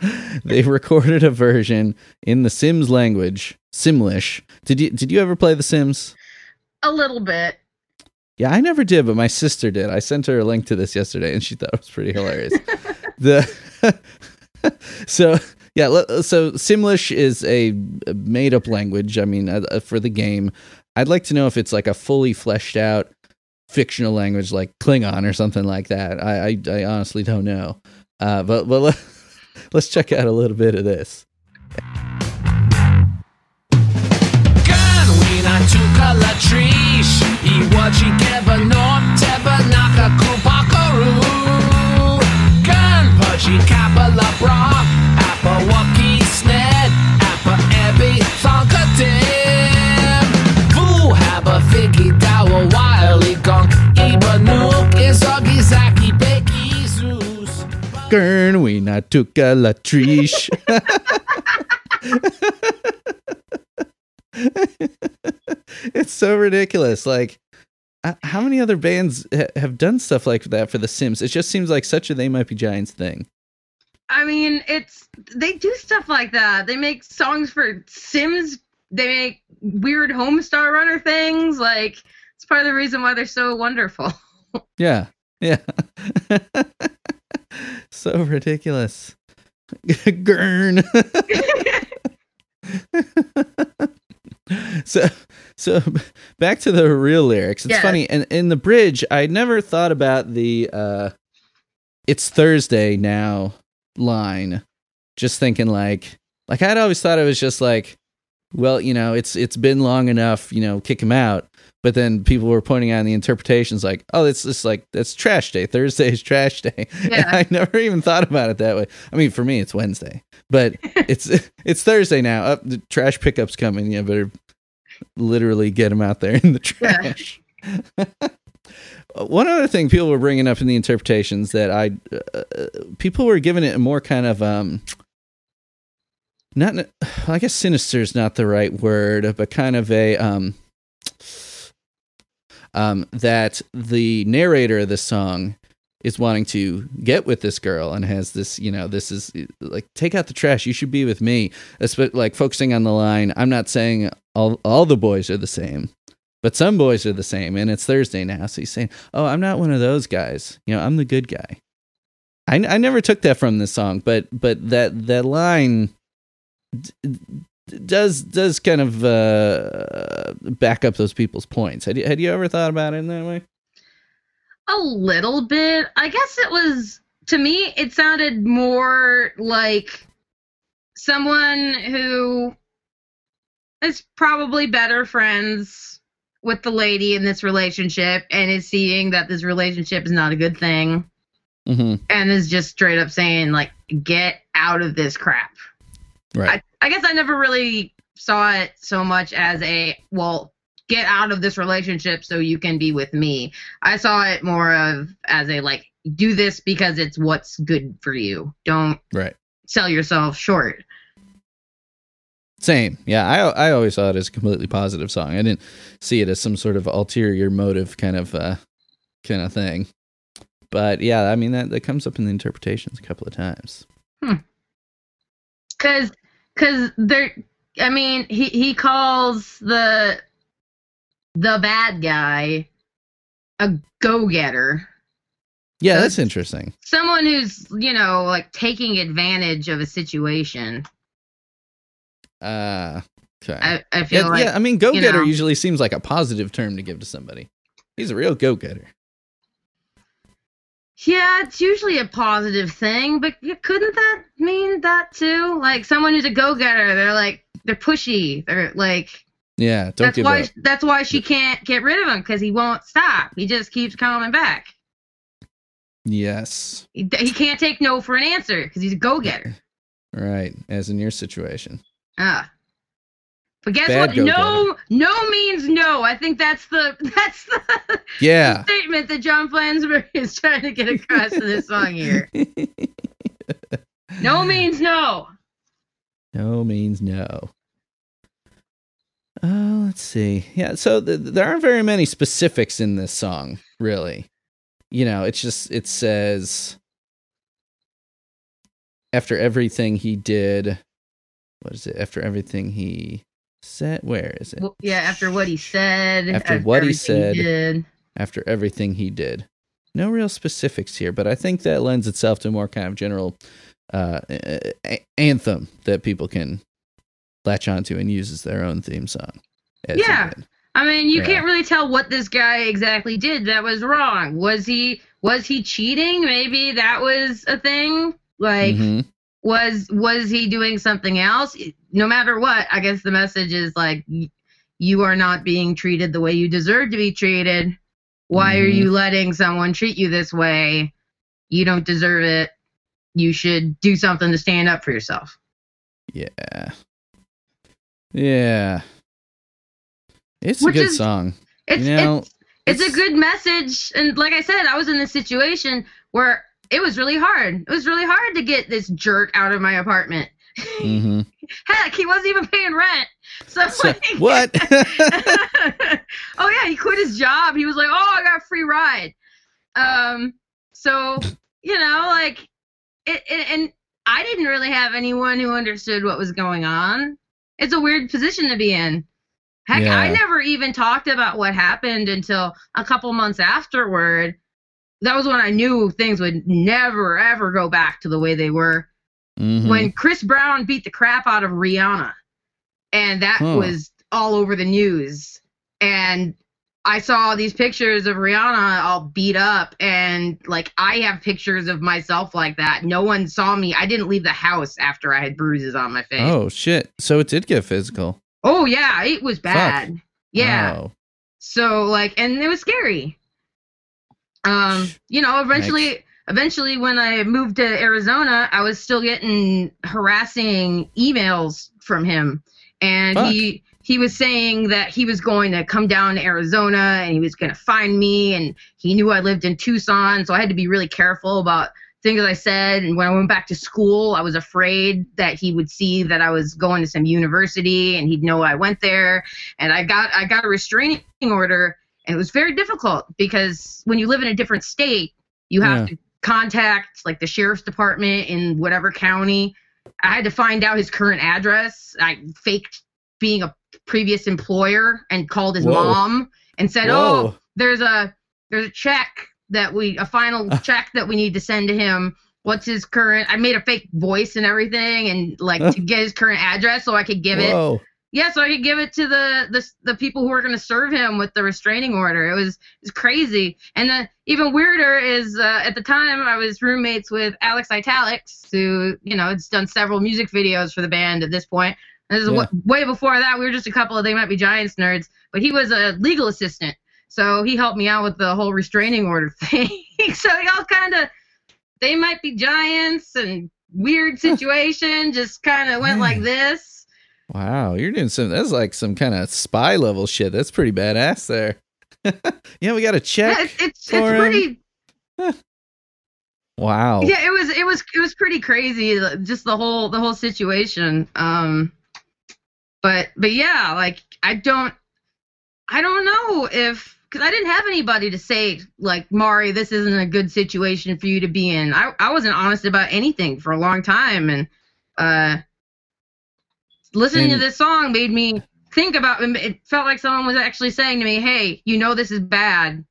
(laughs) they recorded a version in the Sims language, Simlish. Did you did you ever play The Sims? A little bit. Yeah, I never did, but my sister did. I sent her a link to this yesterday, and she thought it was pretty hilarious. (laughs) the (laughs) so yeah, so Simlish is a made up language. I mean, uh, uh, for the game, I'd like to know if it's like a fully fleshed out fictional language like Klingon or something like that. I I, I honestly don't know. Uh, but but (laughs) let's check out a little bit of this. Ganwina tuka latrish I wadzi geba no teba naka kupakaru Gan pudgy kappa la bra. Appa waki sned Appa ebby thonka dim Vu haba figgy dawa wily gunk Iba nook is oggy zaki becky zeus. Gern we not took a latrice. (laughs) it's so ridiculous. Like, uh, how many other bands ha- have done stuff like that for The Sims? It just seems like such a They Might Be Giants thing. I mean, it's they do stuff like that. They make songs for Sims. They make weird Homestar Runner things. Like it's part of the reason why they're so wonderful. (laughs) Yeah, yeah. (laughs) so ridiculous. Gern. So so back to the real lyrics. It's Yes. funny and in the bridge i never thought about the uh it's thursday now line. Just thinking like like i'd always thought it was just like well you know it's it's been long enough you know kick him out but then people were pointing out in the interpretations like oh it's just like that's trash day. Thursday is trash day. (laughs) Yeah. i never even thought about it that way. I mean for me it's wednesday but (laughs) it's it's thursday now. Up the trash pickup's coming. You better literally get them out there in the Yeah. trash. (laughs) One other thing people were bringing up in the interpretations that i uh, uh, people were giving it a more kind of um not I guess sinister is not the right word but kind of a um um that the narrator of this song is wanting to get with this girl and has this you know this is like take out the trash you should be with me like focusing on the line i'm not saying all all the boys are the same But some boys are the same, and it's Thursday now, so he's saying, "Oh, I'm not one of those guys. You know, I'm the good guy." I, I never took that from this song, but but that that line d- does does kind of uh, back up those people's points. Had you had you ever thought about it in that way? A little bit. I guess it was to me it sounded more like someone who is probably better friends with the lady in this relationship and is seeing that this relationship is not a good thing Mm-hmm. and is just straight up saying like get out of this crap. Right. I, I guess I never really saw it so much as a well get out of this relationship so you can be with me. I saw it more of as a like do this because it's what's good for you. Don't right. sell yourself short. Same. Yeah, I I always saw it as a completely positive song. I didn't see it as some sort of ulterior motive kind of uh kind of thing. But yeah, I mean that that comes up in the interpretations a couple of times. Cause cause there I mean he he calls the the bad guy a go-getter. Yeah, So that's interesting. Someone who's, you know, like taking advantage of a situation. Uh okay. I, I feel yeah, like yeah, I mean go getter know. usually seems like a positive term to give to somebody. He's a real go getter. Yeah, it's usually a positive thing, but couldn't that mean that too? Like someone who's a go-getter, they're like they're pushy. They're like Yeah, don't that's why up. that's why she can't get rid of him because he won't stop. He just keeps coming back. Yes. He, he can't take no for an answer because he's a go-getter. (laughs) Right. As in your situation. Ah. But guess Bad what? go-getter. No, no means no. I think that's the (laughs) that's the Yeah. statement that John Flansburgh (laughs) is trying to get across in this song here. No (laughs) means no. No means no. Oh, let's see. Yeah, so th- there aren't very many specifics in this song, really. You know, it's just it says after everything he did. What is it? After everything he said, where is it? Well, yeah, after what he said. After what he said. did. After everything he did. No real specifics here, but I think that lends itself to more kind of general uh, a- anthem that people can latch onto and use as their own theme song. Yeah. I mean, you Yeah. can't really tell what this guy exactly did that was wrong. Was he was he cheating? Maybe that was a thing. Like Mhm. Was was he doing something else? No matter what, I guess the message is like you are not being treated the way you deserve to be treated. Why are Mhm. you letting someone treat you this way? You don't deserve it. You should do something to stand up for yourself. Yeah. Yeah. It's Which a good is- song. It's You know, it's it's a good message and like i said i was in this situation where it was really hard. It was really hard to get this jerk out of my apartment. Hmm (laughs) heck he wasn't even paying rent. So, So, like- (laughs) what? (laughs) oh yeah he quit his job. He was like oh i got a free ride. Um so you know like it, it and i didn't really have anyone who understood what was going on. It's a weird position to be in. Heck i never even talked about what happened until a couple months afterward that was when i knew things would never ever go back to the way they were Mhm. when Chris Brown beat the crap out of Rihanna, and that Huh. was all over the news. And I saw these pictures of Rihanna all beat up, and like I have pictures of myself like that. No one saw me. I didn't leave the house after I had bruises on my face. oh shit! So it did get physical. Oh, yeah, it was bad. Yeah. Oh. So like, and it was scary. Um, you know, eventually, Yikes. eventually, when I moved to Arizona, I was still getting harassing emails from him, and Fuck. he he was saying that he was going to come down to Arizona and he was going to find me, and he knew I lived in Tucson, so I had to be really careful about things I said. And when I went back to school, I was afraid that he would see that I was going to some university, and he'd know I went there. And I got I got a restraining order, and it was very difficult because when you live in a different state, you have Yeah. to contact like the sheriff's department in whatever county. I had to find out his current address. I faked being a previous employer and called his Whoa. mom and said, oh, Whoa. "Oh, there's a there's a check that we a final (laughs) check that we need to send to him. What's his current? I made a fake voice and everything, and like (laughs) to get his current address so I could give it. Yeah, so I could give it to the the the people who are going to serve him with the restraining order. It was it was crazy, and the even weirder is uh, at the time I was roommates with Alex Italics, who you know has done several music videos for the band at this point. This is Yeah. wa- way before that. We were just a couple of They Might Be Giants nerds, but he was a legal assistant, so he helped me out with the whole restraining order (laughs) thing. so y'all kind of They Might Be Giants and weird situation just kind of went like this. Wow, you're doing some. That's like some kind of spy level shit. That's pretty badass there. (laughs) yeah, we got a check. Yeah, it's it's, for it's him. pretty. Wow. Yeah, it was it was it was pretty crazy. Just the whole the whole situation. Um, but but yeah, like I don't I don't know if because I didn't have anybody to say like Mari, this isn't a good situation for you to be in. I I wasn't honest about anything for a long time, and uh, listening And- to this song made me think about. It felt like someone was actually saying to me, "Hey, you know this is bad.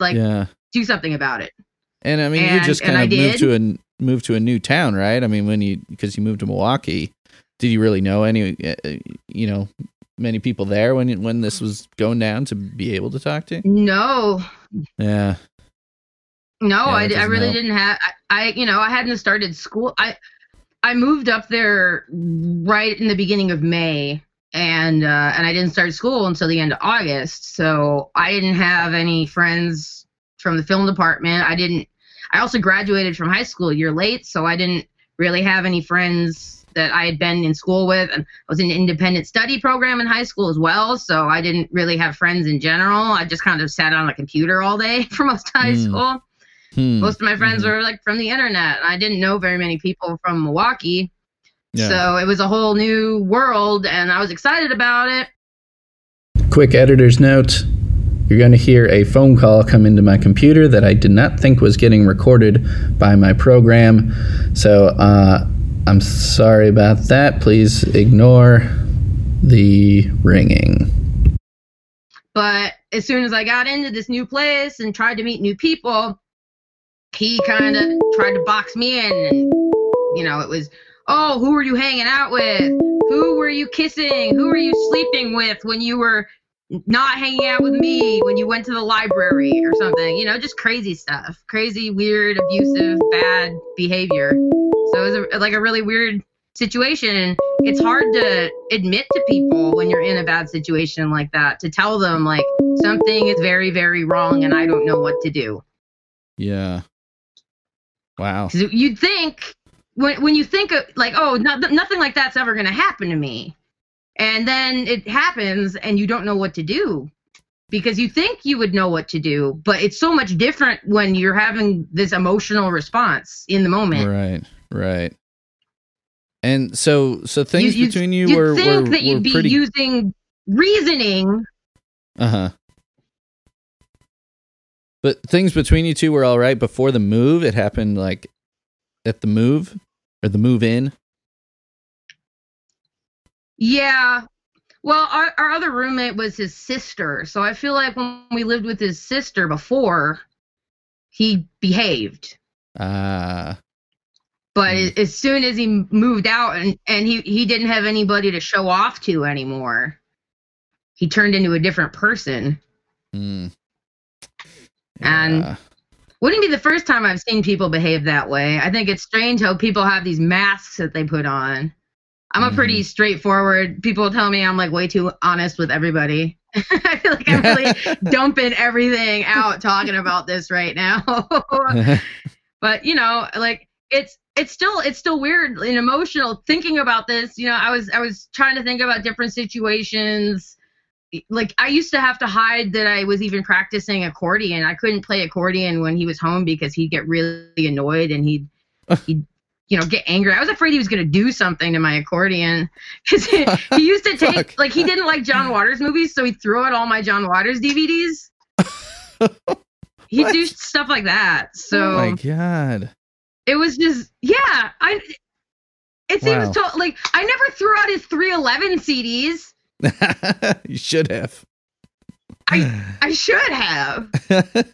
Like yeah. do something about it." And I mean, you just kind of moved to a moved to a new town, right? I mean, when you because you moved to Milwaukee, did you really know any, uh, you know, many people there when when this was going down to be able to talk to? No, Yeah. No, Yeah, I, I really help. didn't have. I, I, you know, I hadn't started school. I, I moved up there right in the beginning of May, and uh, and I didn't start school until the end of August. So I didn't have any friends from the film department. I didn't. I also graduated from high school a year late, so I didn't really have any friends that I had been in school with, and I was in an independent study program in high school as well. So I didn't really have friends in general. I just kind of sat on a computer all day (laughs) for most of high Hmm. school Hmm. most of my friends Mhm. were like from the internet and i didn't know very many people from milwaukee Yeah. so it was a whole new world and i was excited about it Quick editor's note. You're going to hear a phone call come into my computer that I did not think was getting recorded by my program. So uh, I'm sorry about that. Please ignore the ringing. but as soon as i got into this new place and tried to meet new people he kind of tried to box me in and you know it was oh who were you hanging out with? Who were you kissing? Who were you sleeping with when you were not hanging out with me when you went to the library or something? You know just crazy stuff. Crazy weird abusive bad behavior. So it was a, like a really weird situation and it's hard to admit to people when you're in a bad situation like that to tell them like something is very very wrong and i don't know what to do. Yeah. Wow. 'Cause you'd think when when you think of like, oh, no, nothing like that's ever going to happen to me, and then it happens, and you don't know what to do because you think you would know what to do, but it's so much different when you're having this emotional response in the moment. Right. Right. And so, so things you, between you you'd were think were, that you'd be pretty. using reasoning. uh huh. But things between you two were all right before the move. It happened like at the move or the move in. Yeah. Well, our, our other roommate was his sister. So I feel like when we lived with his sister before, he behaved. Ah. But Mm. as soon as he moved out and, and he, he didn't have anybody to show off to anymore, he turned into a different person. Hmm. And- Yeah. Wouldn't be the first time I've seen people behave that way. I think it's strange how people have these masks that they put on. I'm a pretty mm-hmm. straightforward. People tell me I'm like way too honest with everybody. (laughs) I feel like I'm (laughs) really dumping everything out talking about this right now. (laughs) but you know, like it's it's still it's still weird and emotional thinking about this. You know, I was I was trying to think about different situations. Like I used to have to hide that I was even practicing accordion. I couldn't play accordion when he was home because he'd get really annoyed and he'd (laughs) he'd you know get angry. I was afraid he was going to do something to my accordion (laughs) because he, he used to (laughs) take like he didn't like John Waters movies, so he threw out all my John Waters DVDs. He'd do stuff like that. So oh my god. it was just yeah i it seems Wow. to like i never threw out his 311 cds (laughs) you should have. I I should have. (laughs)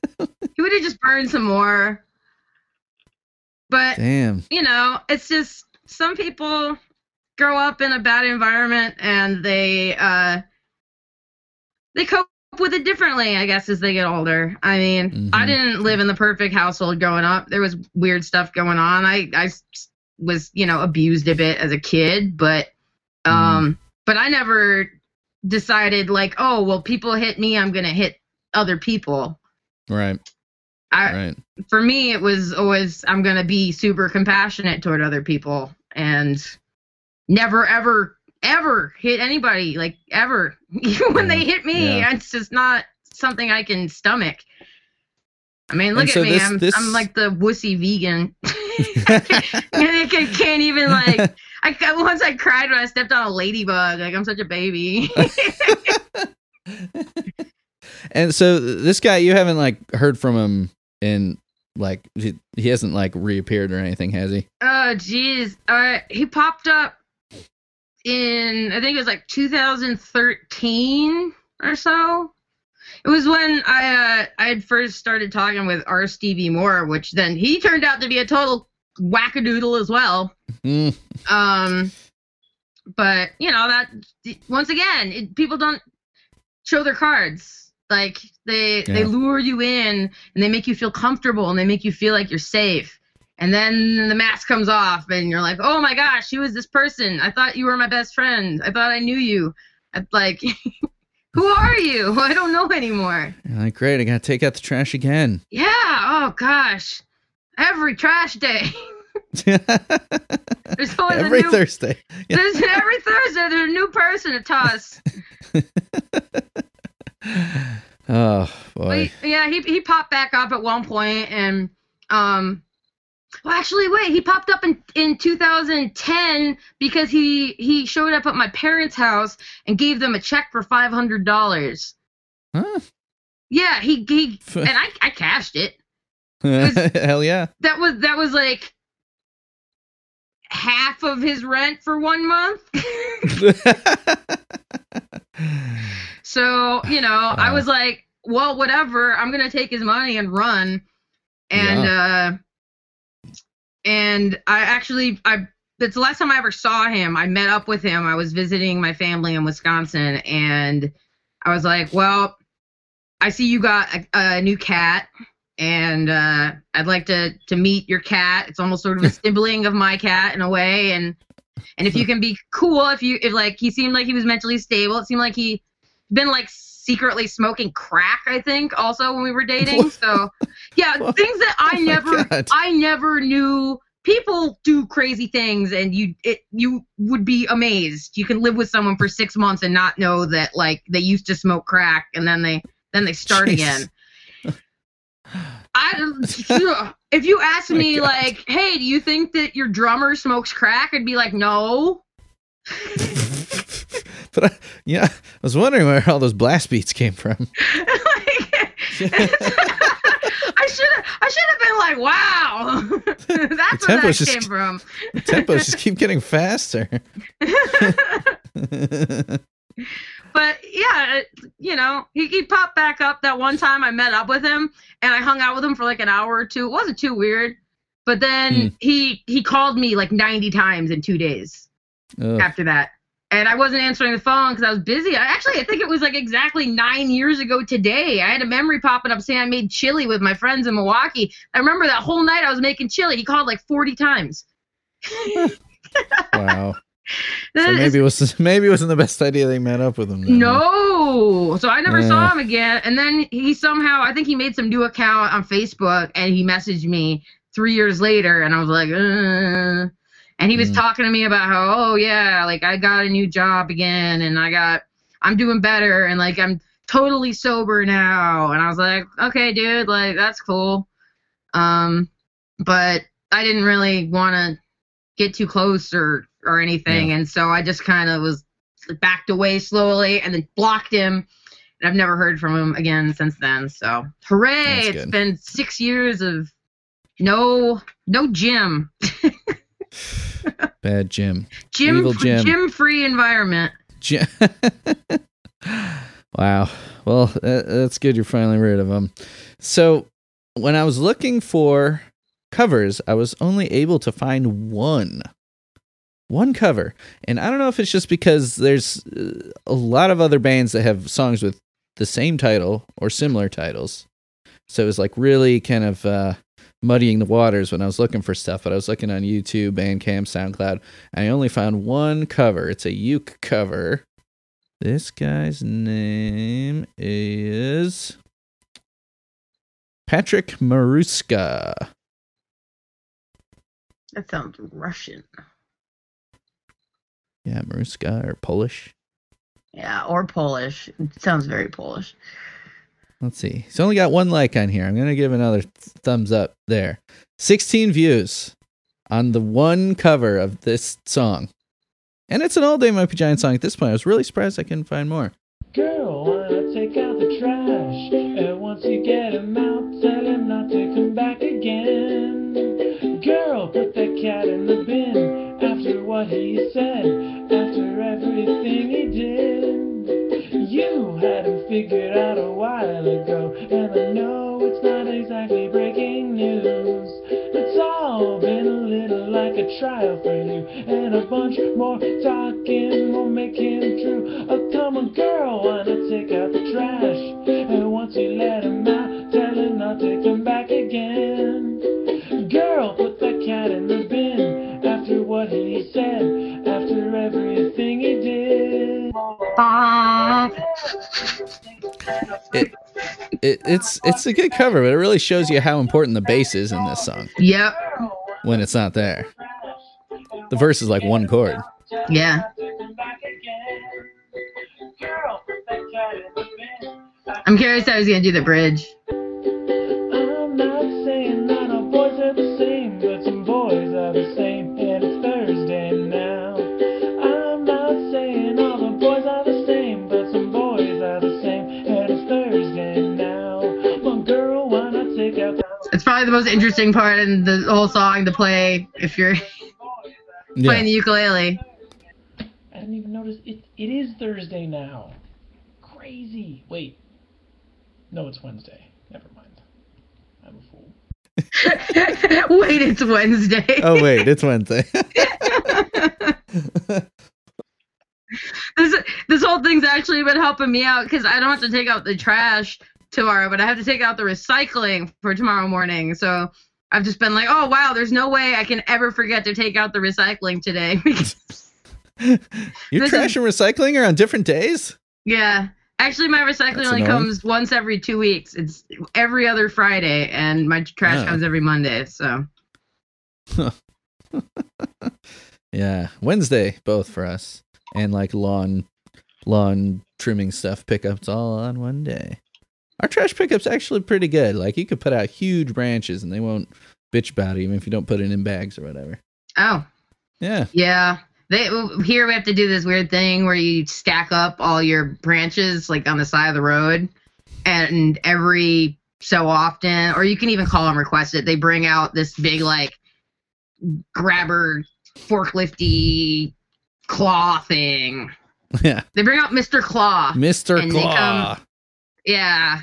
He would have just burned some more. But Damn. you know, it's just some people grow up in a bad environment and they uh they cope with it differently, I guess, as they get older. I mean, I Mhm. didn't live in the perfect household growing up. There was weird stuff going on. I I was, you know, abused a bit as a kid, but um but I never decided like, oh, well people hit me, I'm to hit other people. Right. I Right. for me it was always i'm to be super compassionate toward other people and never ever ever hit anybody like ever (laughs) even when they hit me Yeah. it's just not something i can stomach i mean look at me this- I'm, this- I'm like the wussy vegan (laughs) (laughs) I can't even like I once I cried when I stepped on a ladybug. Like I'm such a baby. (laughs) And so this guy, you haven't like heard from him in like he, he hasn't like reappeared or anything, has he? Oh, jeez. Uh, he popped up in, I think it was like 2013 or so. It was when I uh, I had first started talking with R. Stevie Moore, which then he turned out to be a total wackadoodle as well. Mm, Um, but you know that once again, it, people don't show their cards. Like they they lure you in and they make you feel comfortable and they make you feel like you're safe. And then the mask comes off and you're like, oh my gosh, who is this person? I thought you were my best friend. I thought I knew you. I'm like, (laughs) who are you? (laughs) I don't know anymore. Like great, I gotta take out the trash again. Yeah. Oh gosh. Every trash day. (laughs) There's always Every a new Thursday. (laughs) There's every Thursday there's a new person to toss. (laughs) Oh boy. he- yeah, he he popped back up at one point and um well actually wait, he popped up in, in 2010 because he he showed up at my parents' house and gave them a check for five hundred dollars. Huh? Yeah, he he and I, I cashed it. (laughs) Hell yeah. That was that was like half of his rent for one month. (laughs) So, you know, I was like, well, whatever. I'm going to take his money and run. And, uh, and I actually, I, that's the last time I ever saw him. I met up with him. I was visiting my family in Wisconsin and I was like, well, I see you got a, a new cat and, uh, I'd like to, to meet your cat. It's almost sort of a (laughs) sibling of my cat in a way. And, and if you can be cool, if you, if like, he seemed like he was mentally stable. It seemed like he, been like secretly smoking crack i think also when we were dating so yeah (laughs) things that i Oh never God. i never knew people do crazy things and you it you would be amazed you can live with someone for six months and not know that like they used to smoke crack and then they then they start Jeez. again I if you ask (laughs) oh me God. like, hey, do you think that your drummer smokes crack? I'd be like, no. (laughs) but I, yeah, I was wondering where all those blast beats came from. (laughs) I should have I should have been like, wow. That's where that came from. Tempos just keep getting faster. But yeah, it- you know, he, he popped back up that one time I met up with him and I hung out with him for like an hour or two. It wasn't too weird. But then Hmm. he he called me like 90 times in 2 days Ugh. after that. And I wasn't answering the phone because I was busy. I actually I think it was like exactly 9 years ago today. I had a memory popping up saying I made chili with my friends in Milwaukee. I remember that whole night I was making chili. He called like 40 times. (laughs) wow. So maybe it was (laughs) maybe it wasn't the best idea they met up with him. then? No. So I never Yeah. saw him again. And then he somehow, I think he made some new account on Facebook and he messaged me three years later. And I was like, uh. and he was Mm. talking to me about how, oh, yeah, like I got a new job again and I got, I'm doing better and like I'm totally sober now. And I was like, okay, dude, like that's cool. Um, but I didn't really want to get too close or, or anything. And so I just kind of was backed away slowly and then blocked him. And I've never heard from him again since then. So hooray! That's It's good. been six years of no no Jim. (laughs) Bad Jim. Gym Evil Jim. gym free environment. (laughs) Wow. Well, that, that's good. You're finally rid of them. So, when I was looking for covers, I was only able to find one. One cover. And I don't know if it's just because there's uh, a lot of other bands that have songs with the same title or similar titles. So it was like really kind of uh, muddying the waters when I was looking for stuff. But I was looking on YouTube, Bandcamp, SoundCloud, and I only found one cover. It's a uke cover. This guy's name is Patrick Maruska. That sounds Russian. Yeah, Maruska or Polish. Yeah, or Polish. It sounds very Polish. Let's see. He's only got one like on here. I'm going to give another th- thumbs up there. 16 views on the one cover of this song. And it's an all day Mighty Giant song at this point. I was really surprised I couldn't find more. Girl, figured out a while ago, and I know it's not exactly breaking news. It's all been a little like a trial for you, and a bunch more talking will make him true. Oh, come on, girl, wanna take out the trash? And once you let him out, it, it's it's a good cover, but it really shows you how important the bass is in this song Yep. when it's not there. The verse is like one chord. Yeah. I'm curious how he's gonna do the bridge. Probably the most interesting part in the whole song to play if you're (laughs) playing the ukulele. I didn't even notice it. It is Thursday now. Crazy. Wait. No, it's Wednesday. Never mind. I'm a fool. (laughs) Wait, it's Wednesday. Oh wait, it's Wednesday. (laughs) this this whole thing's actually been helping me out because I don't have to take out the trash tomorrow, but I have to take out the recycling for tomorrow morning. So I've just been like, oh wow, there's no way I can ever forget to take out the recycling today. (laughs) (laughs) Your trash and recycling are on different days. yeah. Actually, my recycling That's only annoying. comes once every two weeks. It's every other Friday, and my trash Oh. comes every Monday. So (laughs) Yeah, Wednesday both for us, and like lawn lawn trimming stuff pickups all on one day. Our trash pickups actually pretty good. Like you could put out huge branches and they won't bitch about it, even if you don't put it in bags or whatever. oh Yeah, yeah. They, here we have to do this weird thing where you stack up all your branches like on the side of the road, and every so often, or you can even call them request it. They bring out this big like grabber forklifty claw thing. (laughs) yeah. They bring out Mr. Claw. And they Claw. Yeah.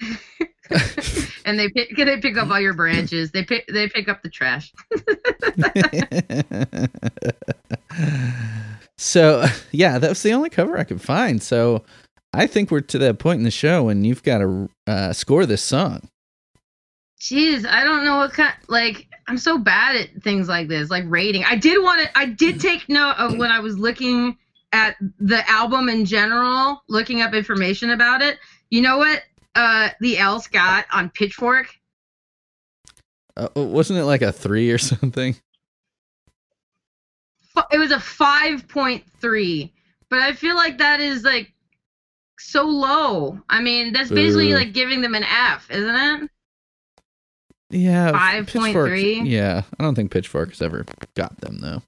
(laughs) and they pick they pick up all your branches. They pick they pick up the trash. (laughs) so yeah, that was the only cover I could find. So I think we're to that point in the show when you've got to uh, score this song. Jeez, I don't know what kind. Like, I'm so bad at things like this, like rating. I did want to. I did take note of when I was looking at the album in general, looking up information about it. You know what? Uh, the Else got on Pitchfork. Uh, wasn't it like a three or (laughs) something? It was a 5.3, but I feel like that is like so low. I mean, that's basically like giving them an F, isn't it? Yeah, 5.3? Yeah, I don't think Pitchfork has ever got them though.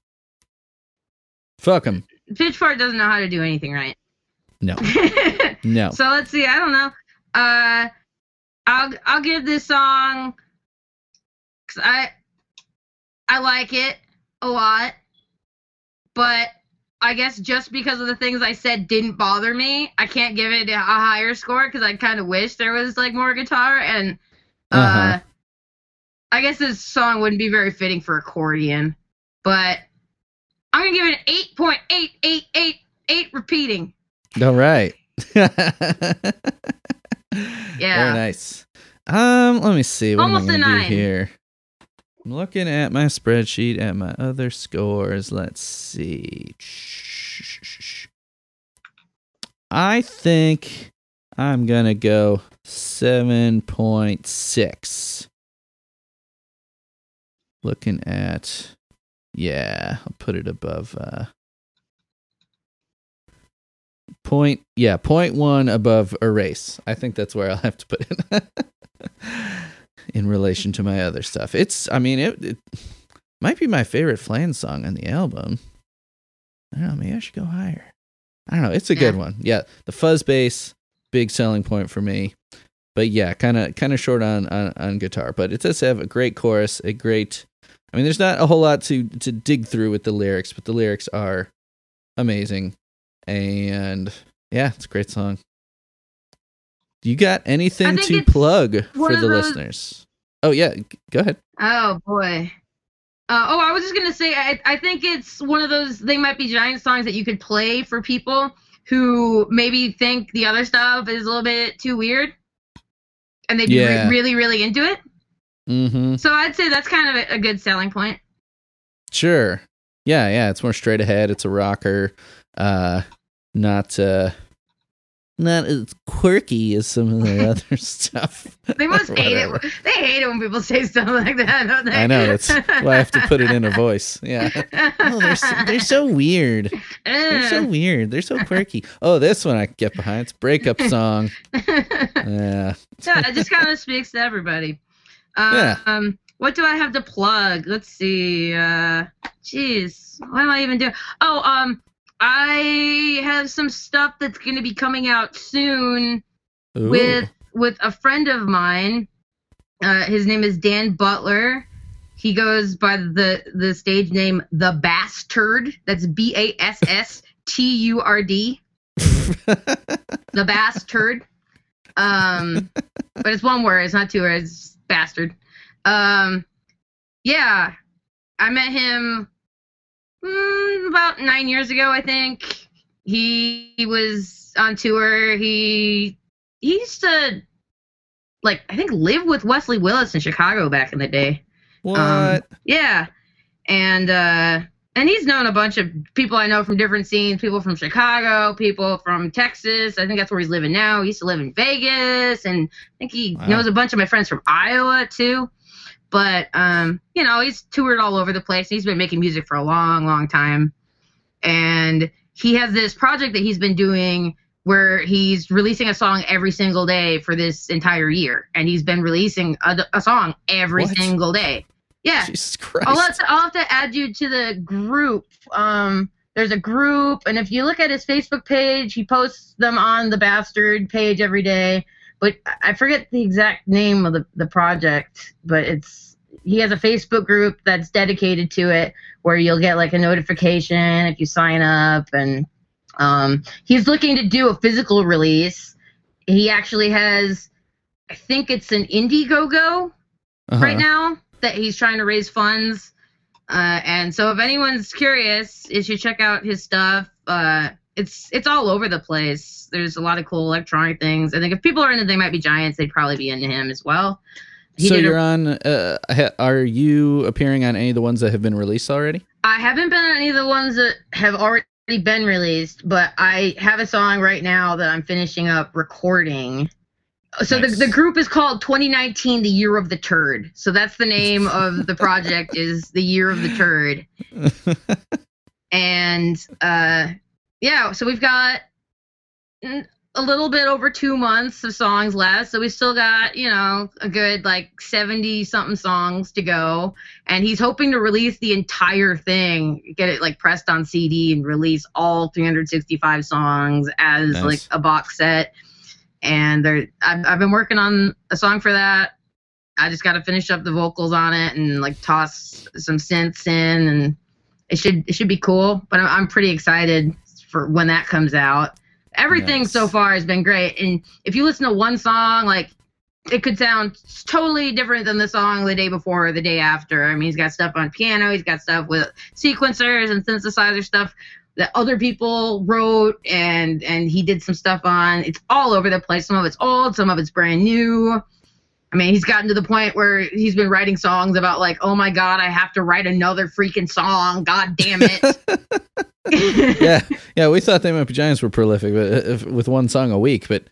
Fuck them. Pitchfork doesn't know how to do anything right. No, (laughs) no. So let's see. I don't know. Uh, I'll I'll give this song because I I like it a lot, but I guess just because of the things I said didn't bother me, I can't give it a higher score because I kind of wish there was like more guitar and uh, Uh-huh. I guess this song wouldn't be very fitting for accordion, but I'm gonna give it an eight point eight eight eight eight repeating. All right. (laughs) Very nice. Um, let me see. What Almost am I a gonna do nine. here? I'm looking at my spreadsheet at my other scores. Let's see. I think I'm gonna go seven point six. Looking at, yeah, I'll put it above. uh Point, yeah, point one above erase. I think that's where I'll have to put it (laughs) in relation to my other stuff. It's, I mean, it, it might be my favorite Flan song on the album. I don't know. Maybe I should go higher. I don't know. It's a good one. Yeah, the fuzz bass, big selling point for me. But yeah, kind of kind of short on, on on guitar. But it does have a great chorus, a great. I mean, there's not a whole lot to to dig through with the lyrics, but the lyrics are amazing, and yeah, it's a great song. You got anything to plug for the those- listeners? Oh yeah, go ahead. Oh boy. Uh, oh, I was just gonna say, I, I think it's one of those they might be giant songs that you could play for people who maybe think the other stuff is a little bit too weird, and they'd be re- really, really into it. Mm-hmm. So I'd say that's kind of a, a good selling point. Sure. Yeah, yeah. It's more straight ahead. It's a rocker. Uh, not uh, not as quirky as some of the (laughs) other stuff. They must (laughs) hate it. They hate it when people say stuff like that, don't they? I know. That's why I have to put it in a (laughs) voice. Yeah. Oh, they're so, they're so weird. They're so weird. They're so quirky. Oh, this one I can get behind. It's breakup song. Yeah. yeah, it just kind of speaks to everybody. Um, Yeah. what do I have to plug? Let's see. Uh, jeez, what am I even doing? Oh, um, I have some stuff that's going to be coming out soon Ooh. with with a friend of mine. Uh, his name is Dan Butler. He goes by the the stage name The Bassturd. That's B A S S T U R D. The Bassturd. Um, but it's one word. It's not two words. It's Bassturd. Um, yeah, I met him mm, about nine years ago. I think he, he was on tour. He he used to like I think live with Wesley Willis in Chicago back in the day. what? Um, yeah, and uh, and he's known a bunch of people I know from different scenes. People from Chicago, people from Texas. I think that's where he's living now. He used to live in Vegas, and I think he Wow. knows a bunch of my friends from Iowa too. But um, you know, he's toured all over the place. He's been making music for a long, long time, and he has this project that he's been doing where he's releasing a song every single day for this entire year, and he's been releasing a, a song every What? single day. Yeah, Jesus Christ. I'll have, to, I'll have to add you to the group. Um, there's a group, and if you look at his Facebook page, he posts them on the Bassturd page every day. But I- forget the exact name of the, the project, but it's he has a Facebook group that's dedicated to it, where you'll get like a notification if you sign up, and um, he's looking to do a physical release. He actually has, I think it's an Indiegogo Uh-huh. right now that he's trying to raise funds. Uh, and so if anyone's curious, you should check out his stuff. Uh, it's it's all over the place. There's a lot of cool electronic things. I think if people are into They Might Be Giants, they'd probably be into him as well. He So you're on. Uh, ha- are you appearing on any of the ones that have been released already? I haven't been on any of the ones that have already been released, but I have a song right now that I'm finishing up recording. So Nice. the, the group is called 2019 The Year of the Turd. So that's the name (laughs) of the project is The Year of the Turd. (laughs) And uh yeah, so we've got a little bit over 2 months of songs left. So we still got, you know, a good like 70 something songs to go and he's hoping to release the entire thing, get it like pressed on CD and release all 365 songs as Nice. like a box set. And there, I've, I've been working on a song for that. I just got to finish up the vocals on it and like toss some synths in, and it should it should be cool. But I'm, I'm pretty excited for when that comes out. Everything Nice. so far has been great, and if you listen to one song, like it could sound totally different than the song the day before or the day after. I mean, he's got stuff on piano, he's got stuff with sequencers and synthesizer stuff that other people wrote and and he did some stuff on. It's all over the place. Some of it's old, some of it's brand new. I mean, he's gotten to the point where he's been writing songs about like, oh my god, I have to write another freaking song. God damn it. (laughs) (laughs) yeah, yeah. We thought they might be giants were prolific, but uh, if- with one song a week, but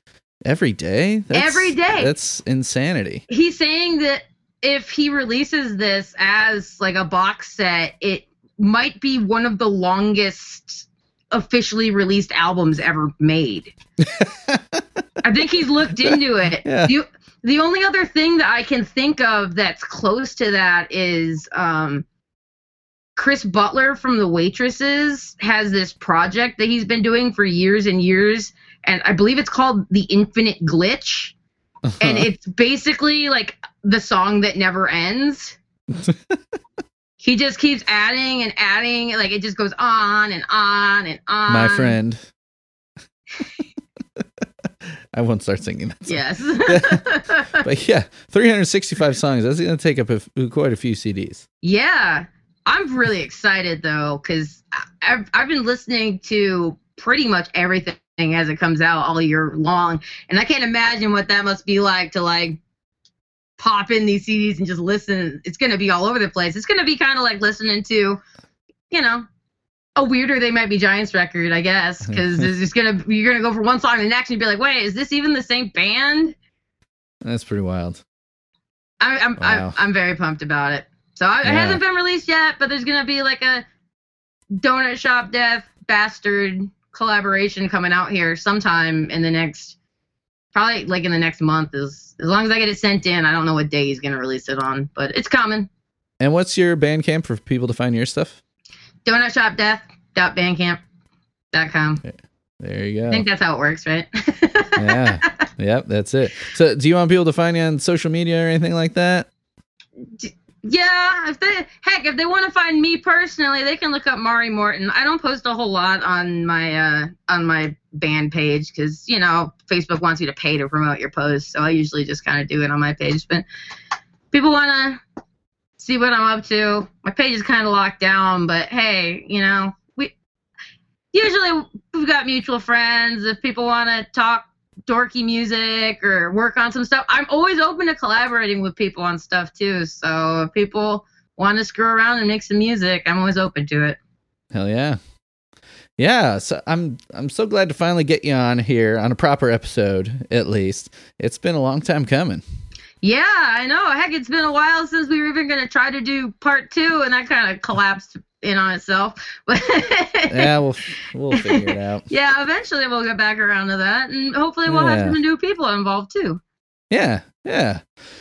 every day, that's, Every day. that's insanity. he's saying that if he releases this as like a box set, it might be one of the longest officially released albums ever made. (laughs) I think he's looked into it. Yeah. The, the only other thing that I can think of that's close to that is um, Chris Butler from The Waitresses has this project that he's been doing for years and years, and I believe it's called The Infinite Glitch and it's basically like the song that never ends. (laughs) he just keeps adding and adding, like it just goes on and on and on. My friend. (laughs) (laughs) I won't start singing that. Song. Yes. (laughs) But yeah, 365 songs. That's going to take up a quite a few CDs. yeah, I'm really excited though because I've I've been listening to pretty much everything as it comes out all year long, and I can't imagine what that must be like to like pop in these CDs and just listen. It's gonna be all over the place. It's gonna be kind of like listening to, you know, a weirder they might be Giants record, I guess, mm-hmm. because it's just gonna you're gonna go for one song and the next and be like, wait, is this even the same band? That's pretty wild. I, I'm Wow. I'm I'm very pumped about it. So I, it hasn't been released yet, but there's gonna be like a Donut Shop Death Bassturd collaboration coming out here sometime in the next, probably like in the next month. Is as long as I get it sent in, I don't know what day he's gonna release it on, but it's coming. And what's your Bandcamp for people to find your stuff? Donut Shop Death dot bandcamp.com. There you go. I think that's how it works, right? (laughs) yeah. Yep, that's it. So, do you want people to find you on social media or anything like that? Yeah, if they heck, if they want to find me personally, they can look up Mari Morton. I don't post a whole lot on my uh on my band page because you know Facebook wants you to pay to promote your posts, so I usually just kind of do it on my page. But people want to see what I'm up to. My page is kind of locked down, but hey, you know we usually we've got mutual friends. If people want to talk dorky music or work on some stuff. I'm always open to collaborating with people on stuff too. So if people want to screw around and make some music, I'm always open to it. Hell yeah. Yeah, so I'm I'm so glad to finally get you on here on a proper episode at least. It's been a long time coming. Yeah, I know. Heck, it's been a while since we were even going to try to do part two, and that kind of collapsed in on itself. But (laughs) Yeah, we'll we'll figure it out. (laughs) yeah, eventually we'll get back around to that, and hopefully we'll have some new people involved too. Yeah, yeah.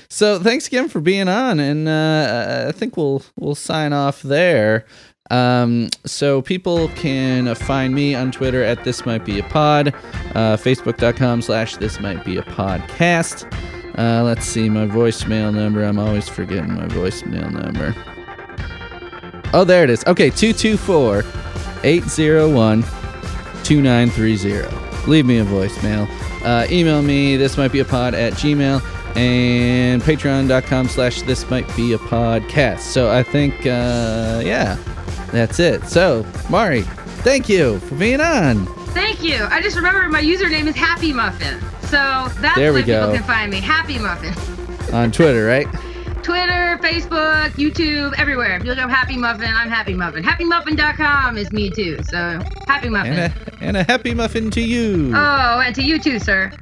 So thanks again for being on, and uh, I think we'll we'll sign off there. Um, so people can find me on Twitter at this might be a pod, uh, Facebook.com slash this might be a podcast. Uh, let's see my voicemail number. I'm always forgetting my voicemail number. Oh, there it is. Okay, 224 801 2930. Leave me a voicemail. Uh, email me, this might be a pod at gmail and patreon.com slash this might be a podcast. So I think, uh, yeah, that's it. So, Mari, thank you for being on. Thank you. I just remembered my username is Happy Muffin, so that's There we where people can find me. Happy Muffin. On Twitter, right? Twitter, Facebook, YouTube, everywhere. If you look up Happy Muffin, I'm Happy Muffin. HappyMuffin.com is me too. So Happy Muffin. And a, and a happy muffin to you. oh, and to you too, sir.